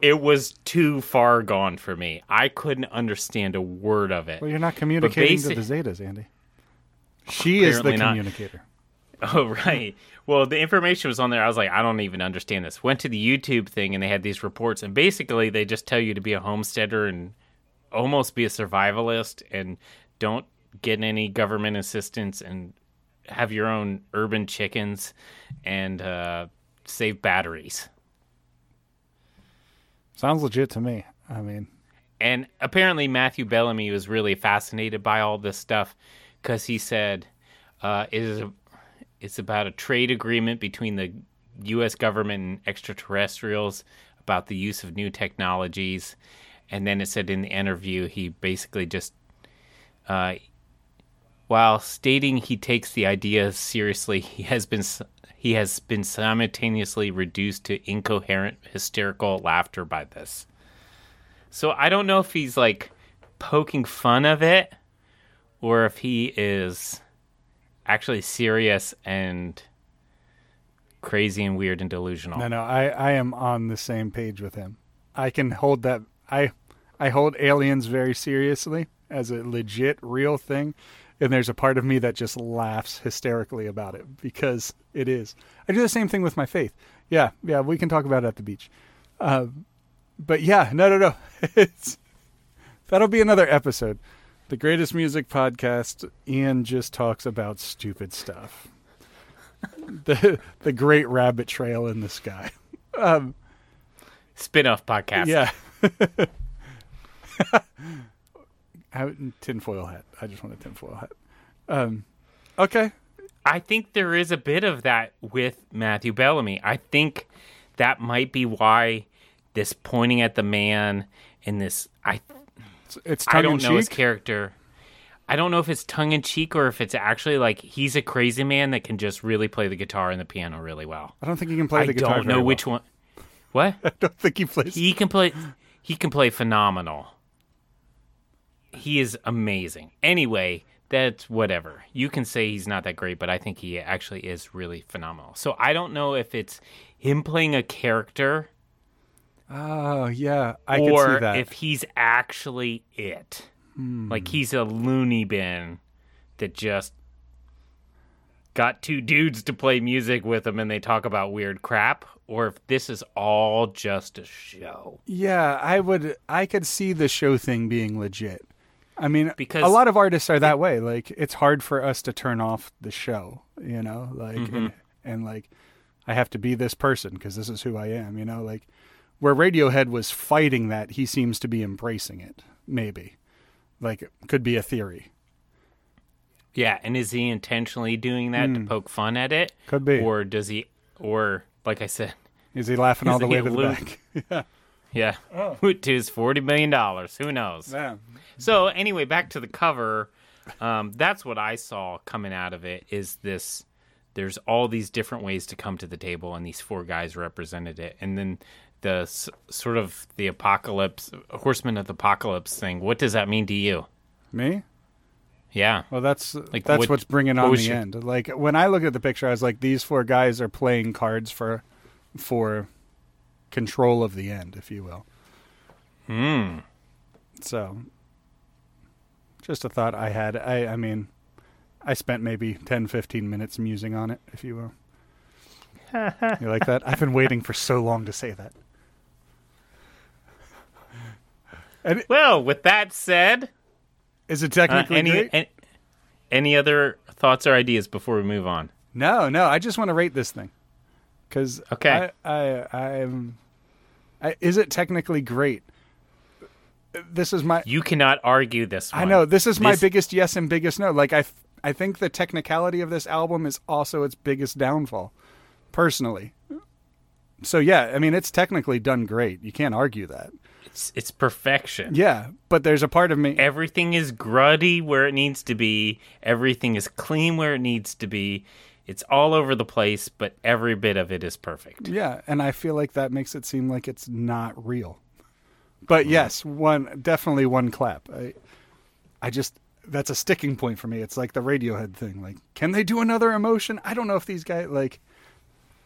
it was too far gone for me. I couldn't understand a word of it. Well, you're not communicating basi- to the Zetas, Andy. She is the Apparently not. communicator. Oh, right. Well, the information was on there. I was like, I don't even understand this. Went to the YouTube thing and they had these reports, and basically they just tell you to be a homesteader and almost be a survivalist and don't get any government assistance and have your own urban chickens and uh, save batteries. Sounds legit to me. I mean, And apparently, Matthew Bellamy was really fascinated by all this stuff because he said uh, it is a, it's about a trade agreement between the U.S. government and extraterrestrials about the use of new technologies. And then it said in the interview, he basically just, uh, while stating he takes the idea seriously, he has been he has been simultaneously reduced to incoherent hysterical laughter by this. So I don't know if he's like poking fun of it or if he is actually serious and crazy and weird and delusional. no, no, I, I am on the same page with him. I can hold that. I, I hold aliens very seriously as a legit, real thing, and there's a part of me that just laughs hysterically about it because it is. I do the same thing with my faith. Yeah, yeah, we can talk about it at the beach. Uh, but yeah, no, no, no. It's that'll be another episode. The greatest music podcast. Ian just talks about stupid stuff. the the great rabbit trail in the sky. Um, Spin-off podcast. yeah. I, tinfoil hat. I just want a tinfoil hat. Um, okay. I think there is a bit of that with Matthew Bellamy. I think that might be why this pointing at the man and this I It's, it's I don't know his character. I don't know if it's tongue in cheek or if it's actually like he's a crazy man that can just really play the guitar and the piano really well. I don't think he can play I the guitar. don't very know well. which one. What? I don't think he plays. he can play he can play phenomenal he is amazing anyway that's whatever you can say he's not that great but i think he actually is really phenomenal so i don't know if it's him playing a character oh yeah, I can see that. if he's actually it like he's a loony bin that just got two dudes to play music with him and they talk about weird crap or if this is all just a show Yeah, I would. I could see the show thing being legit. I mean, Because- a lot of artists are that way. Like, it's hard for us to turn off the show. You know, like, Mm-hmm. and, and like, I have to be this person because this is who I am. You know, like, where Radiohead was fighting that, he seems to be embracing it. Maybe, like, it could be a theory. Yeah, and is he intentionally doing that to poke fun at it? Hmm. Could be. Or does he or like I said, Is he laughing all the way a to the loon? back? yeah. yeah, Oh. to his forty million dollars. Who knows? yeah. So anyway, back to the cover. Um, that's what I saw coming out of it. Is this? There's all these different ways to come to the table, and these four guys represented it. And then the sort of the apocalypse, horseman of the apocalypse thing. What does that mean to you? Me? Yeah, Well, that's Like, that's what- what's bringing on was the your- end. Like when I look at the picture, I was like, these four guys are playing cards for for control of the end, if you will. Hmm. So, just a thought I had. I I mean, I spent maybe 10, 15 minutes musing on it, if you will. you like that? I've been waiting for so long to say that. And Well, with that said, is it uh, technically any, great? an- any other thoughts or ideas before we move on? No, no. I just want to rate this thing because Okay. I, I, I'm. I, is it technically great? This is my. You cannot argue this one. I know this is my This- biggest yes and biggest no. Like I, I think the technicality of this album is also its biggest downfall, personally. So yeah, I mean it's technically done great. You can't argue that. It's, it's perfection. Yeah, but there's a part of me. Everything is gruddy where it needs to be. Everything is clean where it needs to be. It's all over the place, but every bit of it is perfect. Yeah, and I feel like that makes it seem like it's not real. But hmm. yes, one definitely one clap. I, I just that's a sticking point for me. It's like the Radiohead thing. Like, can they do another emotion? I don't know if these guys like.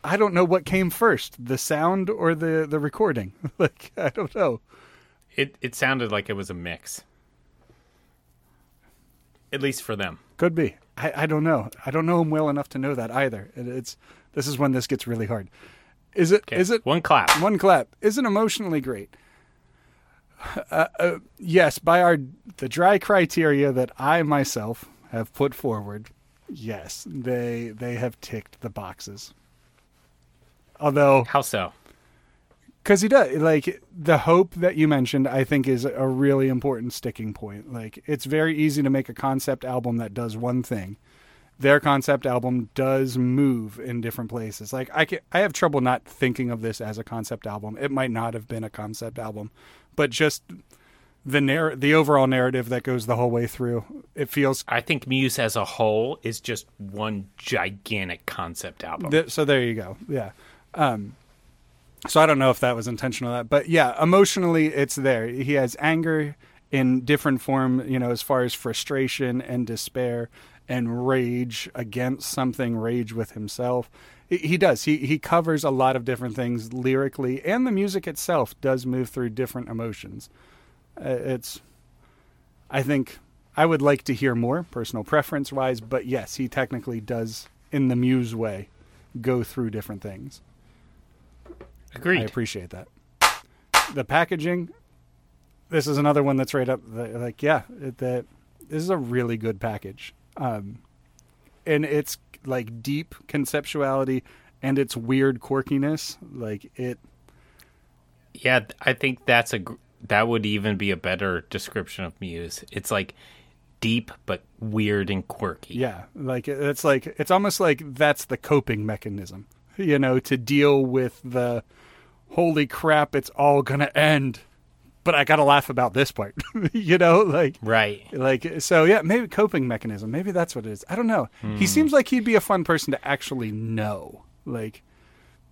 I don't know what came first, the sound or the the recording. like, I don't know. It it sounded like it was a mix. At least for them. Could be. I, I don't know. I don't know him well enough to know that either. It, it's this is when this gets really hard. Is it? Is Okay, it one clap? one clap? Is it emotionally great? Uh, uh, yes, by our the dry criteria that I myself have put forward, yes, they they have ticked the boxes. Although How so? because he does like the hope that you mentioned i think is a really important sticking point like it's very easy to make a concept album that does one thing their concept album does move in different places like i can, i have trouble not thinking of this as a concept album it might not have been a concept album but just the narr- the overall narrative that goes the whole way through it feels I think Muse as a whole is just one gigantic concept album. Th- so there you go. Yeah. Um, so I don't know if that was intentional, that, but yeah, emotionally it's there. He has anger in different form, you know, as far as frustration and despair and rage against something, rage with himself. He, does. He he covers a lot of different things lyrically, and the music itself does move through different emotions. Uh, it's, I think, I would like to hear more, personal preference wise, but yes, he technically does, in the Muse way, go through different things. I appreciate that. The packaging, this is another one that's right up. The, like, yeah, it, that this is a really good package, um, and it's like deep conceptuality and its weird quirkiness. Like it, Yeah, I think that's a that would even be a better description of Muse. It's like deep but weird and quirky. yeah, like it's like it's almost like that's the coping mechanism, you know, to deal with the holy crap, it's all gonna end. But I gotta laugh about this part, you know, like Right. Like so, yeah. Maybe coping mechanism. Maybe that's what it is. I don't know. Hmm. He seems like he'd be a fun person to actually know. Like,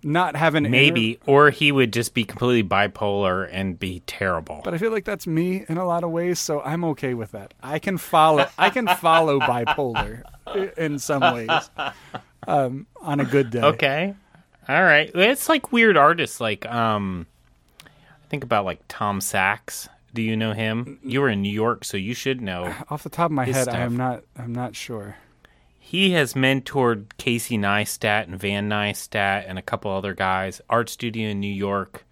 not have an inner- Maybe or he would just be completely bipolar and be terrible. but I feel like that's me in a lot of ways. So I'm okay with that. I can follow. I can follow bipolar in some ways. Um, on a good day. Okay. All right. It's like weird artists like um I think about like Tom Sachs. Do you know him? You were in New York, so you should know. Off the top of my head, I'm not. I'm not sure. He has mentored Casey Neistat and Van Neistat and a couple other guys. Art studio in New York,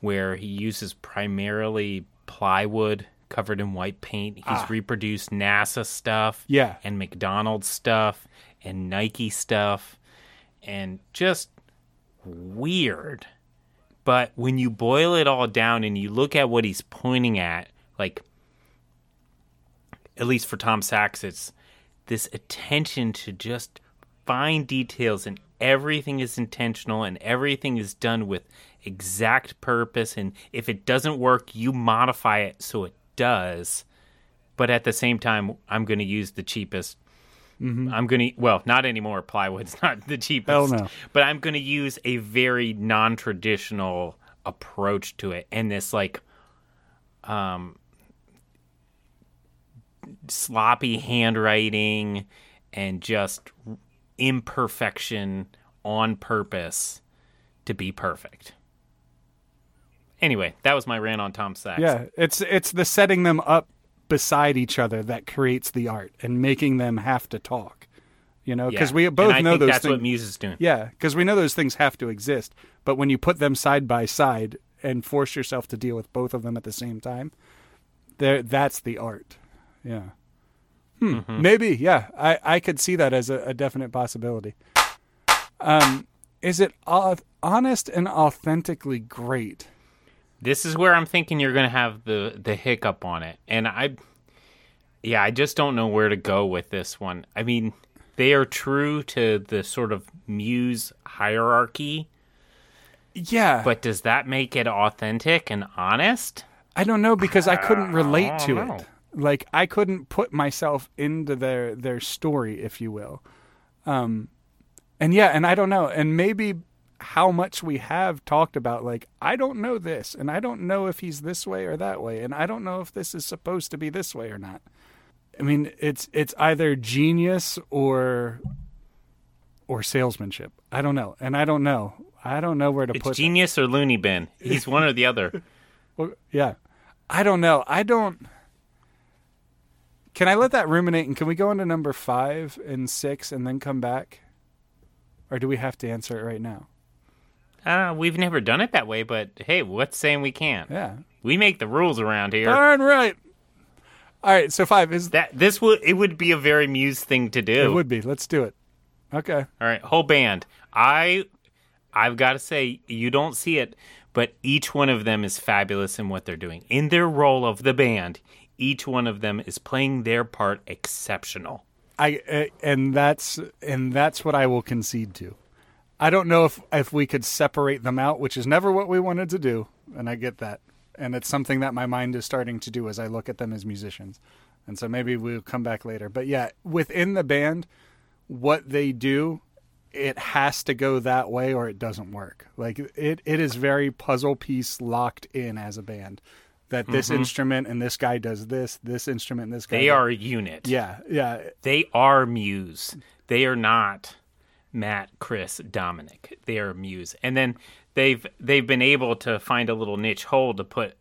where he uses primarily plywood covered in white paint. He's reproduced NASA stuff, Yeah. and McDonald's stuff, and Nike stuff, and just weird. But when you boil it all down and you look at what he's pointing at, like at least for Tom Sachs, it's this attention to just fine details and everything is intentional and everything is done with exact purpose and if it doesn't work you modify it so it does but at the same time i'm going to use the cheapest i'm going to well not anymore plywood's not the cheapest Hell no. but i'm going to use a very non-traditional approach to it and this like um sloppy handwriting and just imperfection on purpose to be perfect. Anyway, that was my rant on Tom Sachs. Yeah, it's it's the setting them up beside each other that creates the art and making them have to talk. You know, because Yeah. we both know those that's things. what Muse is doing. Yeah, because we know those things have to exist. But when you put them side by side and force yourself to deal with both of them at the same time, there that's the art. Yeah. Hmm. Mm-hmm. Maybe, yeah. I, I could see that as a, a definite possibility. Um, is it honest and authentically great? This is where I'm thinking you're going to have the the hiccup on it. And I yeah, I just don't know where to go with this one. I mean, they are true to the sort of Muse hierarchy, Yeah, but does that make it authentic and honest? I don't know because I couldn't relate to know. it. Like I couldn't put myself into their their story, if you will. Um, and yeah, and I don't know, and maybe how much we have talked about like I don't know this, and I don't know if he's this way or that way, and I don't know if this is supposed to be this way or not. I mean, it's it's either genius or or salesmanship. I don't know, and I don't know. I don't know where to put. It's put. genius or loony bin. He's one or the other. Well, yeah, I don't know. I don't. Can I let that ruminate? And can we go into number five and six and then come back, or do we have to answer it right now? Uh, we've never done it that way, but hey, what's saying we can't? Yeah, We make the rules around here. darn right. All right, so five is That this would it would be a very Muse thing to do. it would be. Let's do it. Okay. All right, whole band. I I've got to say you don't see it, but each one of them is fabulous in what they're doing. In their role of the band, each one of them is playing their part exceptional. I uh, and that's and that's what I will concede to. I don't know if if we could separate them out, which is never what we wanted to do, and I get that. And it's something that my mind is starting to do as I look at them as musicians. And so maybe we'll come back later. But yeah, within the band, what they do, it has to go that way or it doesn't work. Like it, it is very puzzle piece locked in as a band. That this mm-hmm. instrument and this guy does this, this instrument and this guy. They does- are a unit. Yeah, yeah. They are Muse. They are not Matt, Chris, Dominic. They are Muse. And then they've they've been able to find a little niche hole to put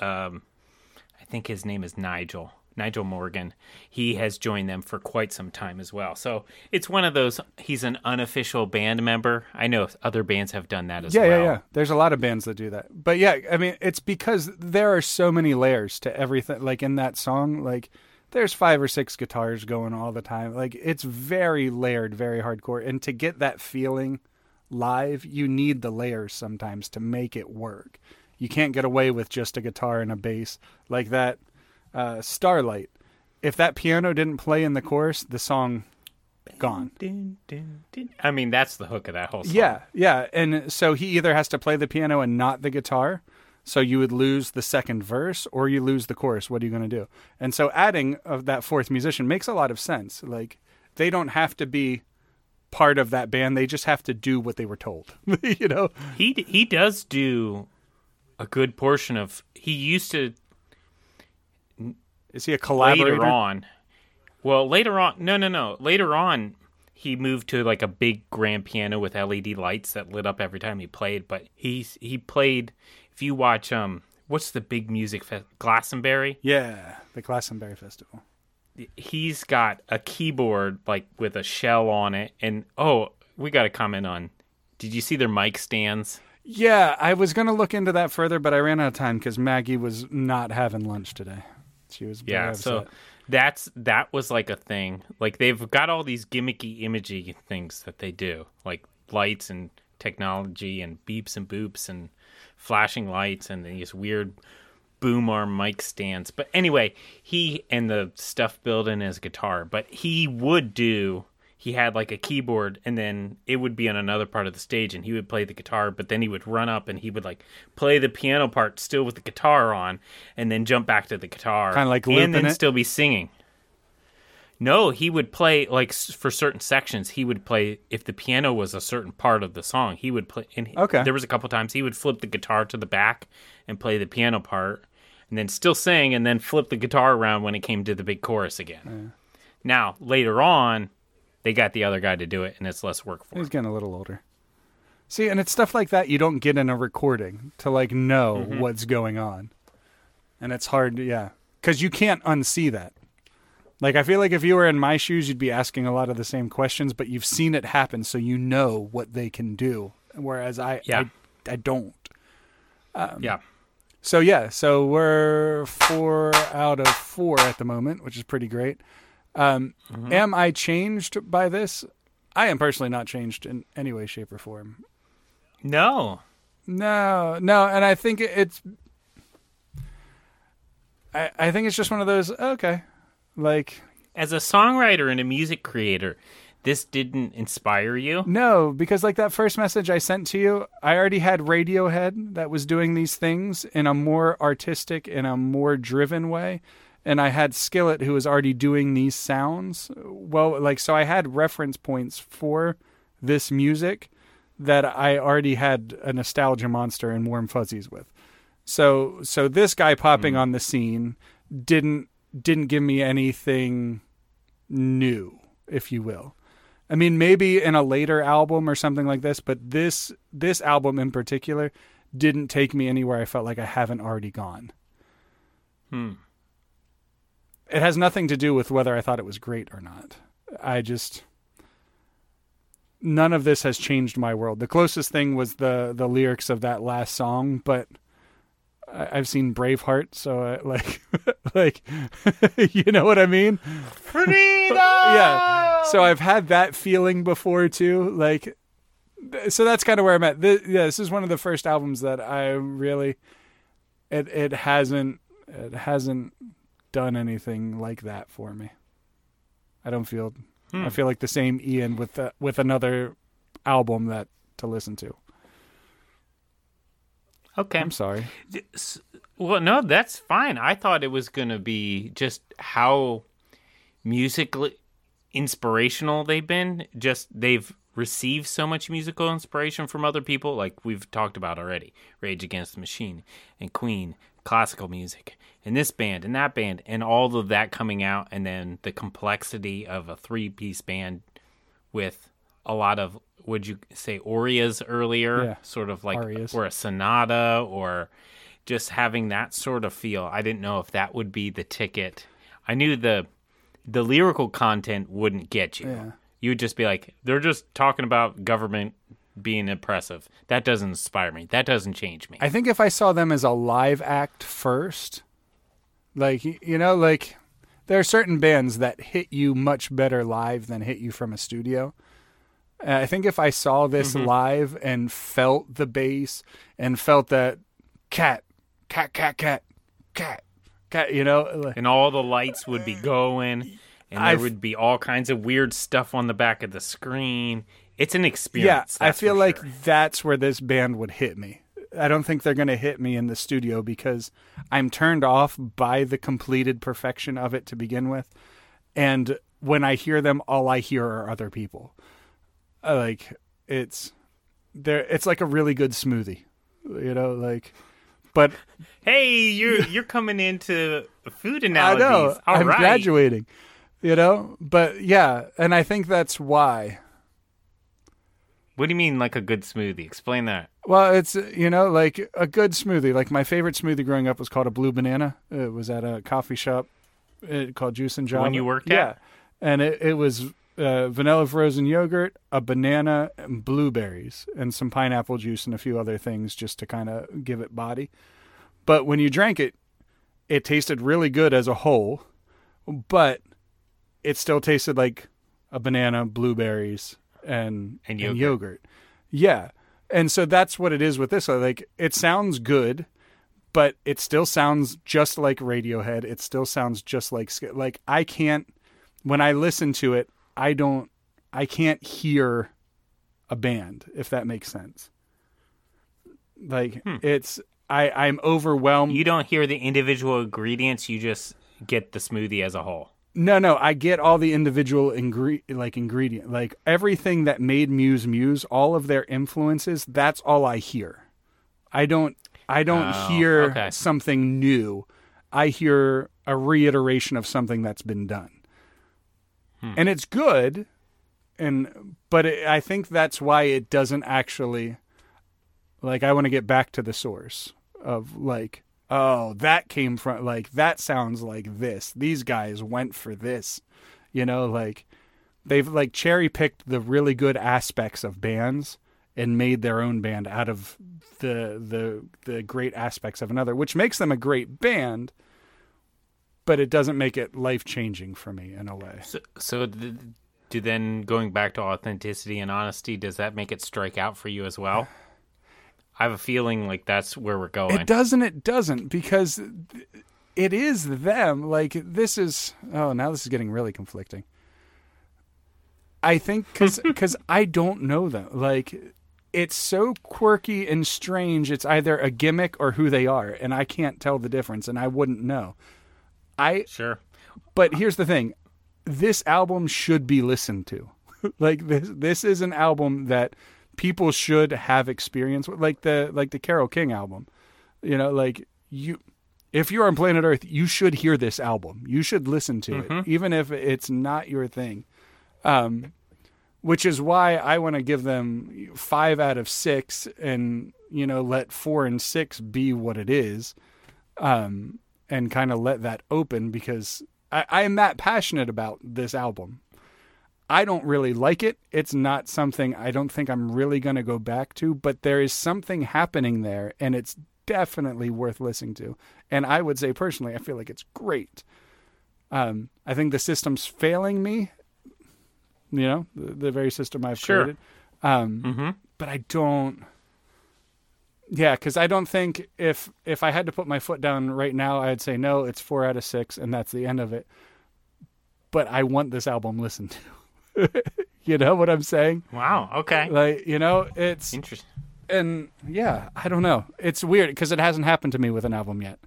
um I think his name is Nigel. Nigel Morgan. He has joined them for quite some time as well. So it's one of those he's an unofficial band member. I know other bands have done that as yeah, well. yeah, yeah. There's a lot of bands that do that. But yeah, I mean, it's because there are so many layers to everything. Like in that song, like there's five or six guitars going all the time. Like it's very layered, very hardcore. And to get that feeling live, you need the layers sometimes to make it work. You can't get away with just a guitar and a bass like that. Uh, Starlight. If that piano didn't play in the chorus, the song gone. Dun, dun, dun. I mean, that's the hook of that whole song. Yeah, yeah. And so he either has to play the piano and not the guitar. So you would lose the second verse or you lose the chorus. What are you going to do? And so adding of that fourth musician makes a lot of sense. Like they don't have to be part of that band. They just have to do what they were told. you know? He he does do a good portion of. He used to Is he a collaborator? later on. Well, later on, no, no, no. Later on, he moved to like a big grand piano with LED lights that lit up every time he played. But he's he played. If you watch, um, what's the big music fest? Glastonbury. Yeah, the Glastonbury Festival. He's got a keyboard like with a shell on it, and oh, we got to comment on. Did you see their mic stands? Yeah, I was going to look into that further, but I ran out of time because Maggie was not having lunch today. She was Yeah, upset. so that's that was like a thing. Like they've got all these gimmicky imagey things that they do, like lights and technology and beeps and boops and flashing lights and these weird boom arm mic stands. But anyway, he and the stuff built in his guitar, but he would do he had like a keyboard and then it would be on another part of the stage and he would play the guitar but then he would run up and he would like play the piano part still with the guitar on and then jump back to the guitar Kinda like and then it? still be singing no he would play like for certain sections he would play if the piano was a certain part of the song he would play and he- Okay. there was a couple times he would flip the guitar to the back and play the piano part and then still sing and then flip the guitar around when it came to the big chorus again now later on they got the other guy to do it and it's less work for him. He's him getting a little older. See, and it's stuff like that you don't get in a recording to like know Mm-hmm. what's going on. And it's hard, yeah, because you can't unsee that. Like I feel like if you were in my shoes, you'd be asking a lot of the same questions, but you've seen it happen, so you know what they can do. Whereas I, Yeah. I, I don't. yeah So yeah, so we're four out of four at the moment, which is pretty great. Um, Mm-hmm. Am I changed by this? I am personally not changed in any way, shape, or form. no No, no, and I think it's. I I think it's just one of those. Okay, like as a songwriter and a music creator this didn't inspire you no, because like that first message I sent to you, I already had Radiohead that was doing these things in a more artistic, in a more driven way, and I had Skillet who was already doing these sounds. Well, like so, I had reference points for this music that I already had a nostalgia monster and warm fuzzies with. So so this guy popping hmm. on the scene didn't didn't give me anything new, if you will. I mean, maybe in a later album or something like this, but this this album in particular didn't take me anywhere I felt like I haven't already gone. Hmm. It has nothing to do with whether I thought it was great or not. I just none of this has changed my world. The closest thing was the the lyrics of that last song, but I, I've seen Braveheart, so I, uh, like like you know what I mean? Freedom! yeah. So I've had that feeling before too. Like, so that's kind of where I'm at. This, yeah, this is one of the first albums that I really, it it hasn't it hasn't done anything like that for me. I don't feel. I hmm. feel like the same Ian with the, with another album that to listen to. Okay. I'm sorry. Well, no, that's fine. I thought it was going to be just how musically inspirational they've been. Just they've received so much musical inspiration from other people, like we've talked about already Rage Against the Machine and Queen, classical music, and this band and that band, and all of that coming out, and then the complexity of a three piece band with a lot of would you say arias earlier Yeah. sort of like Arias. or a sonata or just having that sort of feel i didn't know if that would be the ticket i knew the the lyrical content wouldn't get you Yeah. you would just be like they're just talking about government being oppressive that doesn't inspire me that doesn't change me I think if I saw them as a live act first, like you know, like there are certain bands that hit you much better live than hit you from a studio. And I think if I saw this mm-hmm. live and felt the bass and felt that cat, cat, cat, cat, cat, cat, you know, uh, like, and all the lights would be going and there I've- would be all kinds of weird stuff on the back of the screen it's an experience. yeah, I feel like sure. that's where this band would hit me. I don't think they're going to hit me in the studio because I'm turned off by the completed perfection of it to begin with. And when I hear them, all I hear are other people. Uh, Like it's there. It's like a really good smoothie, you know. Like, but hey you're you're coming into food I know All I'm right. graduating, you know. But yeah, and I think that's why. what do you mean like a good smoothie explain that Well, it's you know like a good smoothie. Like my favorite smoothie growing up was called a blue banana. It was at a coffee shop uh, called Juice and Java. one you worked at? yeah, and it, it was uh, vanilla frozen yogurt, a banana, and blueberries, and some pineapple juice and a few other things just to kind of give it body. But when you drank it, it tasted really good as a whole, but it still tasted like a banana, blueberries, and And and yogurt. yogurt. Yeah. And so that's what it is with this. Like it sounds good, but it still sounds just like Radiohead. It still sounds just like like I can't when I listen to it, I don't I can't hear a band if that makes sense. Like hmm. it's I I'm overwhelmed. You don't hear the individual ingredients, you just get the smoothie as a whole. No, no, I get all the individual ingre- like ingredient, like everything that made Muse Muse, all of their influences. That's all I hear. I don't, I don't Oh, hear okay. something new. I hear a reiteration of something that's been done, Hmm. and it's good. And but it, I think that's why it doesn't actually, like, I want to get back to the source of like oh, that came from like that sounds like this. These guys went for this. You know, like they've like cherry picked the really good aspects of bands and made their own band out of the the the great aspects of another, which makes them a great band, but it doesn't make it life changing for me in a way. So, so th- do then going back to authenticity and honesty, does that make it strike out for you as well? I have a feeling like that's where we're going. It doesn't. It doesn't because it is them. Like this is. Oh, now this is getting really conflicting. I think because I don't know them. Like it's so quirky and strange. It's either a gimmick or who they are, and I can't tell the difference, and I wouldn't know. I Sure. but here's the thing this album should be listened to like this this is an album that people should have experience with like the like the Carole King album you know like you if you're on planet Earth, you should hear this album. You should listen to it, even if it's not your thing. Um, which is why I want to give them five out of six, and you know, let four and six be what it is, um, and kind of let that open because I, I am that passionate about this album. I don't really like it. It's not something I don't think I'm really going to go back to, but there is something happening there, and it's definitely worth listening to. And I would say personally, I feel like it's great. Um, I think the system's failing me. You know, the, the very system I've Sure. created. Um, Mm-hmm. but I don't. Yeah, because I don't think if if I had to put my foot down right now, I'd say no. It's four out of six, and that's the end of it. But I want this album listened to. you know what I'm saying? Wow. Okay. Like you know, it's Interesting. and yeah, I don't know. It's weird because it hasn't happened to me with an album yet.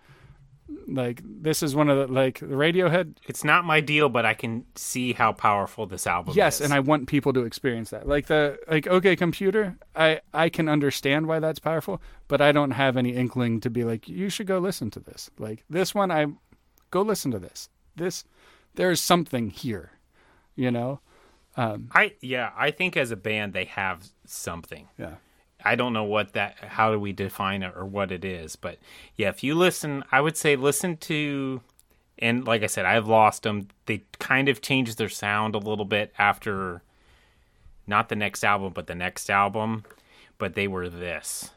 Like this is one of the like the Radiohead. It's not my deal, but I can see how powerful this album Yes, is. and I want people to experience that. Like the like OK Computer, I I can understand why that's powerful, but I don't have any inkling to be like you should go listen to this. Like this one, I go listen to this. This there is something here, you know. Um, I yeah, I think as a band they have something. yeah. I don't know what that how do we define it or what it is, but yeah, if you listen, I would say listen to and like I said, I've lost them. They kind of changed their sound a little bit after not the next album, but the next album, but they were this.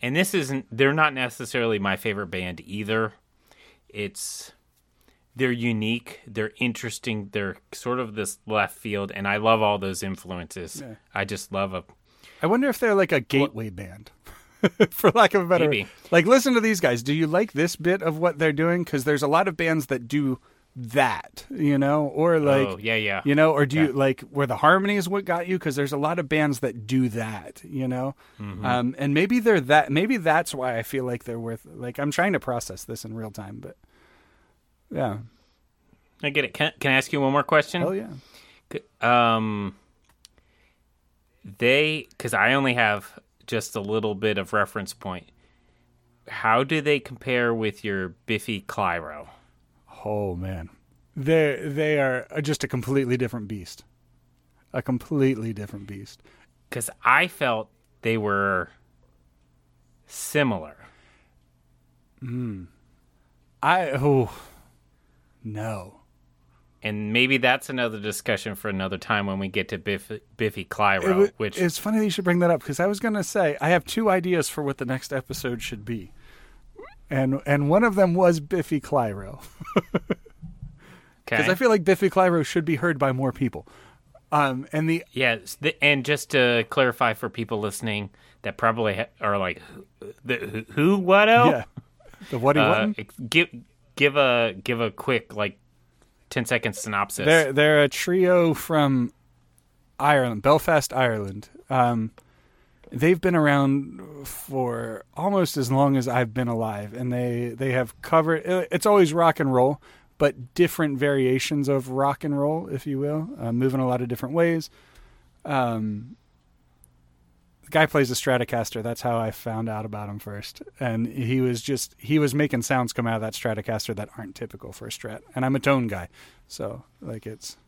And this isn't they're not necessarily my favorite band either. It's they're unique, they're interesting, they're sort of this left field and I love all those influences. Yeah. I just love a I wonder if they're like a gateway band, for lack of a better. Maybe. Like, listen to these guys. Do you like this bit of what they're doing? Because there's a lot of bands that do that, you know, or like, oh, yeah, yeah. you know, or do you like where the harmony is what got you? Because there's a lot of bands that do that, you know, Mm-hmm. um, and maybe they're that. Maybe that's why I feel like they're worth. Like, I'm trying to process this in real time, but yeah, I get it. Can, can I ask you one more question? oh yeah. Um, they because I only have just a little bit of reference point. How do they compare with your Biffy Clyro? Oh man, they they are just a completely different beast, a completely different beast. Because I felt they were similar. Hmm. I oh no. And maybe that's another discussion for another time when we get to Biff, Biffy Clyro, It which it's funny that you should bring that up because I was going to say I have two ideas for what the next episode should be, and and one of them was Biffy Clyro because okay. I feel like Biffy Clyro should be heard by more people. Um, and the Yes, th- and just to clarify for people listening that probably ha- are like, who, the, who, who what? Oh, yeah, the what he uh, give give a give a quick like 10 second synopsis. They're they're a trio from Ireland, Belfast, Ireland. Um, they've been around for almost as long as I've been alive, and they they have covered. It's always rock and roll, but different variations of rock and roll, if you will, uh, moving a lot of different ways. Um, the guy plays a Stratocaster. That's how I found out about him first. And he was just he was making sounds come out of that Stratocaster that aren't typical for a Strat. And I'm a tone guy, so like it's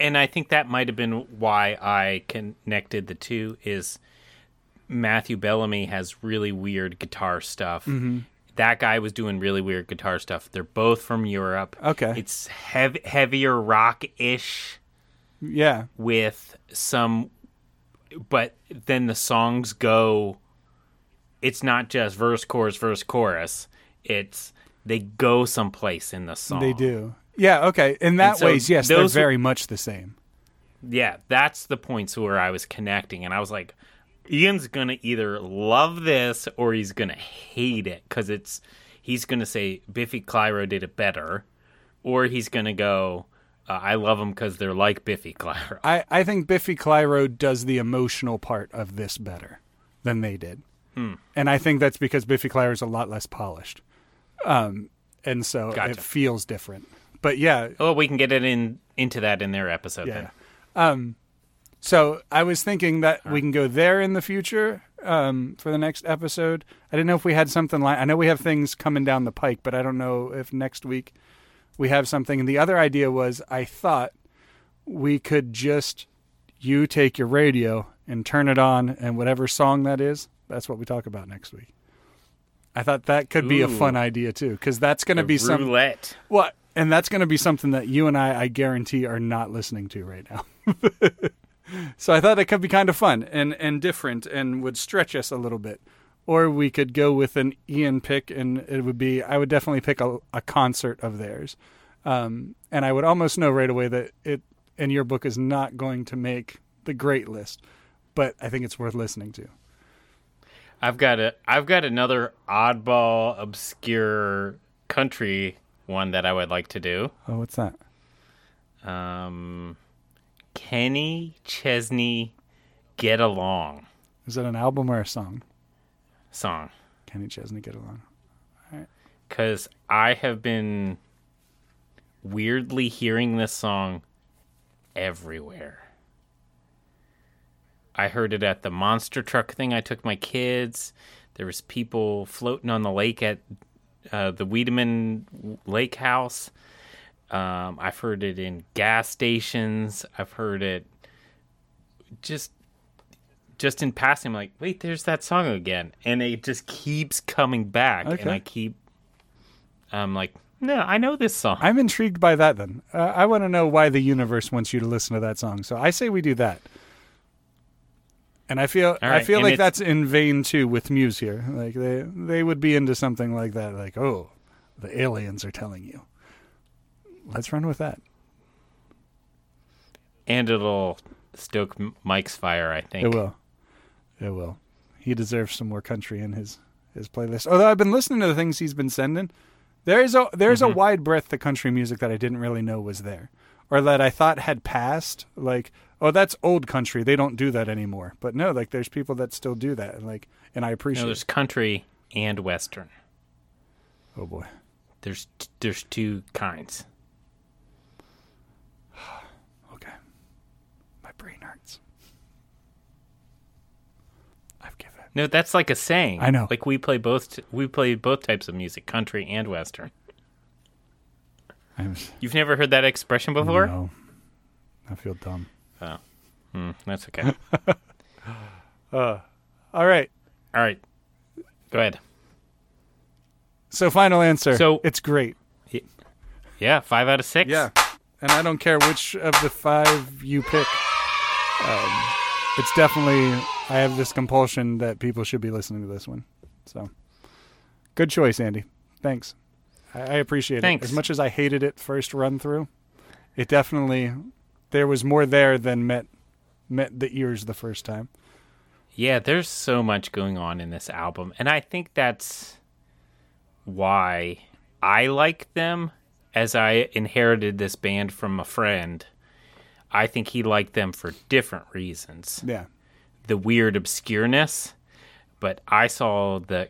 and I think that might have been why I connected the two is Matthew Bellamy has really weird guitar stuff. Mm-hmm. That guy was doing really weird guitar stuff. They're both from Europe. Okay. It's hev- heavier rock-ish yeah. with some but then the songs go it's not just verse chorus verse chorus. It's they go someplace in the song. They do. Yeah, okay. In that so ways, yes, they're very much the same. yeah, that's the points where I was connecting, and I was like, Ian's gonna either love this or he's gonna hate it because it's he's gonna say Biffy Clyro did it better, or he's gonna go, uh, I love them because they're like Biffy Clyro. I, I think Biffy Clyro does the emotional part of this better than they did. Hmm. And I think that's because Biffy Clyro is a lot less polished. Um, and so Gotcha. it feels different. But yeah, Oh, we can get it in into that in their episode yeah. then. Um, so I was thinking that we can go there in the future. um, for the next episode. I didn't know if we had something like. I know we have things coming down the pike, but I don't know if next week we have something. And the other idea was I thought we could just you take your radio and turn it on, and whatever song that is, that's what we talk about next week. I thought that could be a fun idea too, because that's going to be some roulette. what, and that's going to be something that you and I, I guarantee, are not listening to right now. so I thought it could be kind of fun and and different, and would stretch us a little bit. Or we could go with an Ian pick, and it would be I would definitely pick a, a concert of theirs, um, and I would almost know right away that it in your book is not going to make the great list, but I think it's worth listening to. I've got a I've got another oddball obscure country one that I would like to do. Oh, what's that? Um Kenny Chesney Get Along Is it an album or a song? Song. Kenny Chesney, get along. Cuz I have been weirdly hearing this song everywhere. I heard it at the monster truck thing I took my kids. There was people floating on the lake at uh, the Wiedemann Lake House. Um, I've heard it in gas stations. I've heard it just just in passing. I'm like, wait, there's that song again, and it just keeps coming back, and I keep. I'm like, no, I know this song. I'm intrigued by that. Then uh, I want to know why the universe wants you to listen to that song. So I say we do that. And I feel I feel and like it's- that's in vein too with Muse here. Like they they would be into something like that. Like oh, the aliens are telling you. Let's run with that. and it'll stoke Mike's fire. I think It will. It will. He deserves some more country in his his playlist. Although I've been listening to the things he's been sending, there's a there's a mm-hmm. wide breadth of country music that I didn't really know was there, or that I thought had passed. Like, oh, that's old country. They don't do that anymore. But no, like there's people that still do that, and like, and I appreciate. there's it. country and western. Oh boy. There's t- there's two kinds. Okay. My brain hurts. I've given. No, that's like a saying. I know. Like we play both. We play both types of music, country and western. I'm You've never heard that expression before? No. I feel dumb. Hmm, that's okay. All right. All right, go ahead. So final answer. So- it's great. Yeah, five out of six. Yeah, and I don't care which of the five you pick. Um, it's definitely I have this compulsion that people should be listening to this one. So, good choice, Andy. Thanks. I, I appreciate Thanks. it as much as I hated it first run through. It definitely there was more there than met met the ears the first time. Yeah, there's so much going on in this album, and I think that's why I like them. As I inherited this band from a friend, I think he liked them for different reasons. Yeah, the weird obscureness, but I saw the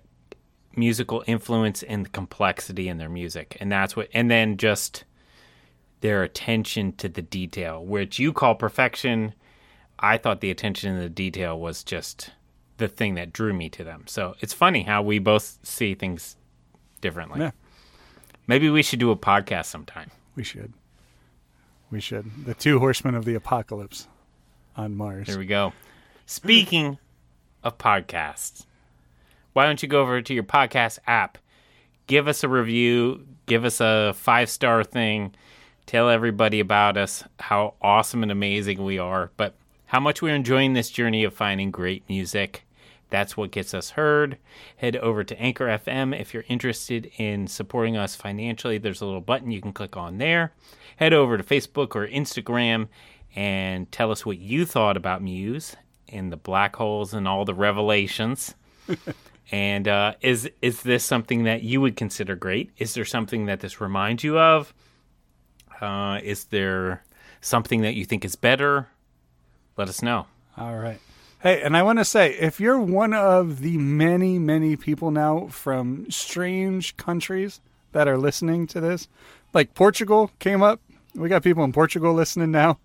musical influence and the complexity in their music, and that's what. And then just their attention to the detail, which you call perfection. I thought the attention to the detail was just the thing that drew me to them. So it's funny how we both see things differently. Yeah. Maybe we should do a podcast sometime. we should. We should. The two horsemen of the apocalypse on Mars. There we go. Speaking of podcasts, why don't you go over to your podcast app, give us a review, give us a five star thing, tell everybody about us, how awesome and amazing we are, but how much we're enjoying this journey of finding great music. That's what gets us heard. Head over to Anchor FM if you're interested in supporting us financially. There's a little button you can click on there. Head over to Facebook or Instagram and tell us what you thought about Muse and the black holes and all the revelations. and uh, is is this something that you would consider great? Is there something that this reminds you of? Uh, is there something that you think is better? Let us know. All right. Hey, and I want to say if you're one of the many, many people now from strange countries that are listening to this, like Portugal came up, we got people in Portugal listening now.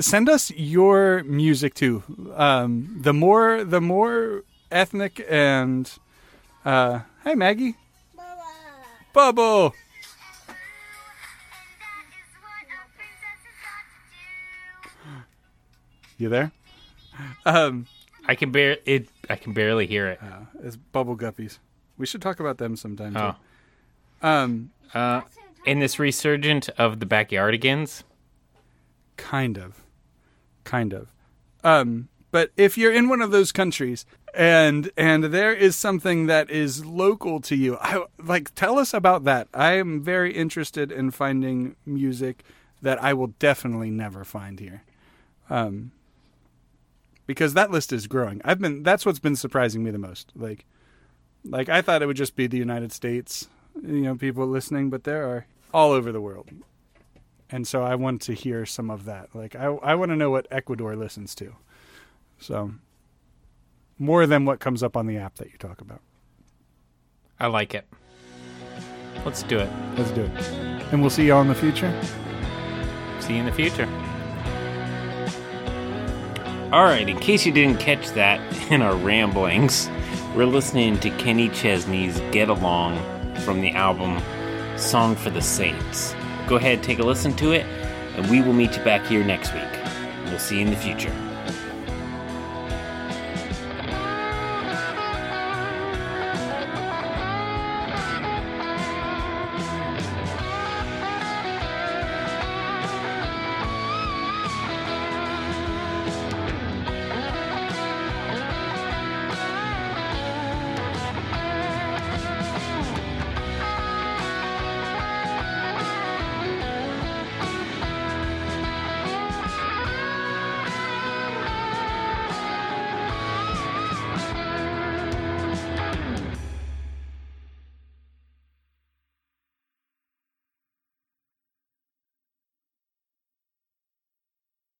Send us your music too. Um, the more, the more ethnic and uh, hey Maggie, Bubble. You there? Um, I can bear it. I can barely hear it. uh, it's Bubble Guppies. We should talk about them sometime. Oh. Too. Um, Uh, in this resurgent of the backyardigans, kind of, kind of. Um, but if you're in one of those countries and and there is something that is local to you, I like tell us about that. I am very interested in finding music that I will definitely never find here. Um, because that list is growing. I've been that's what's been surprising me the most. Like like I thought it would just be the United States, you know, people listening, but there are all over the world. And so I want to hear some of that. Like I I want to know what Ecuador listens to. So more than what comes up on the app that you talk about. I like it. Let's do it. Let's do it. And we'll see y'all in the future. See you in the future. All right, in case you didn't catch that in our ramblings, we're listening to Kenny Chesney's Get Along from the album Song for the Saints. Go ahead, take a listen to it, and we will meet you back here next week. We'll see you in the future.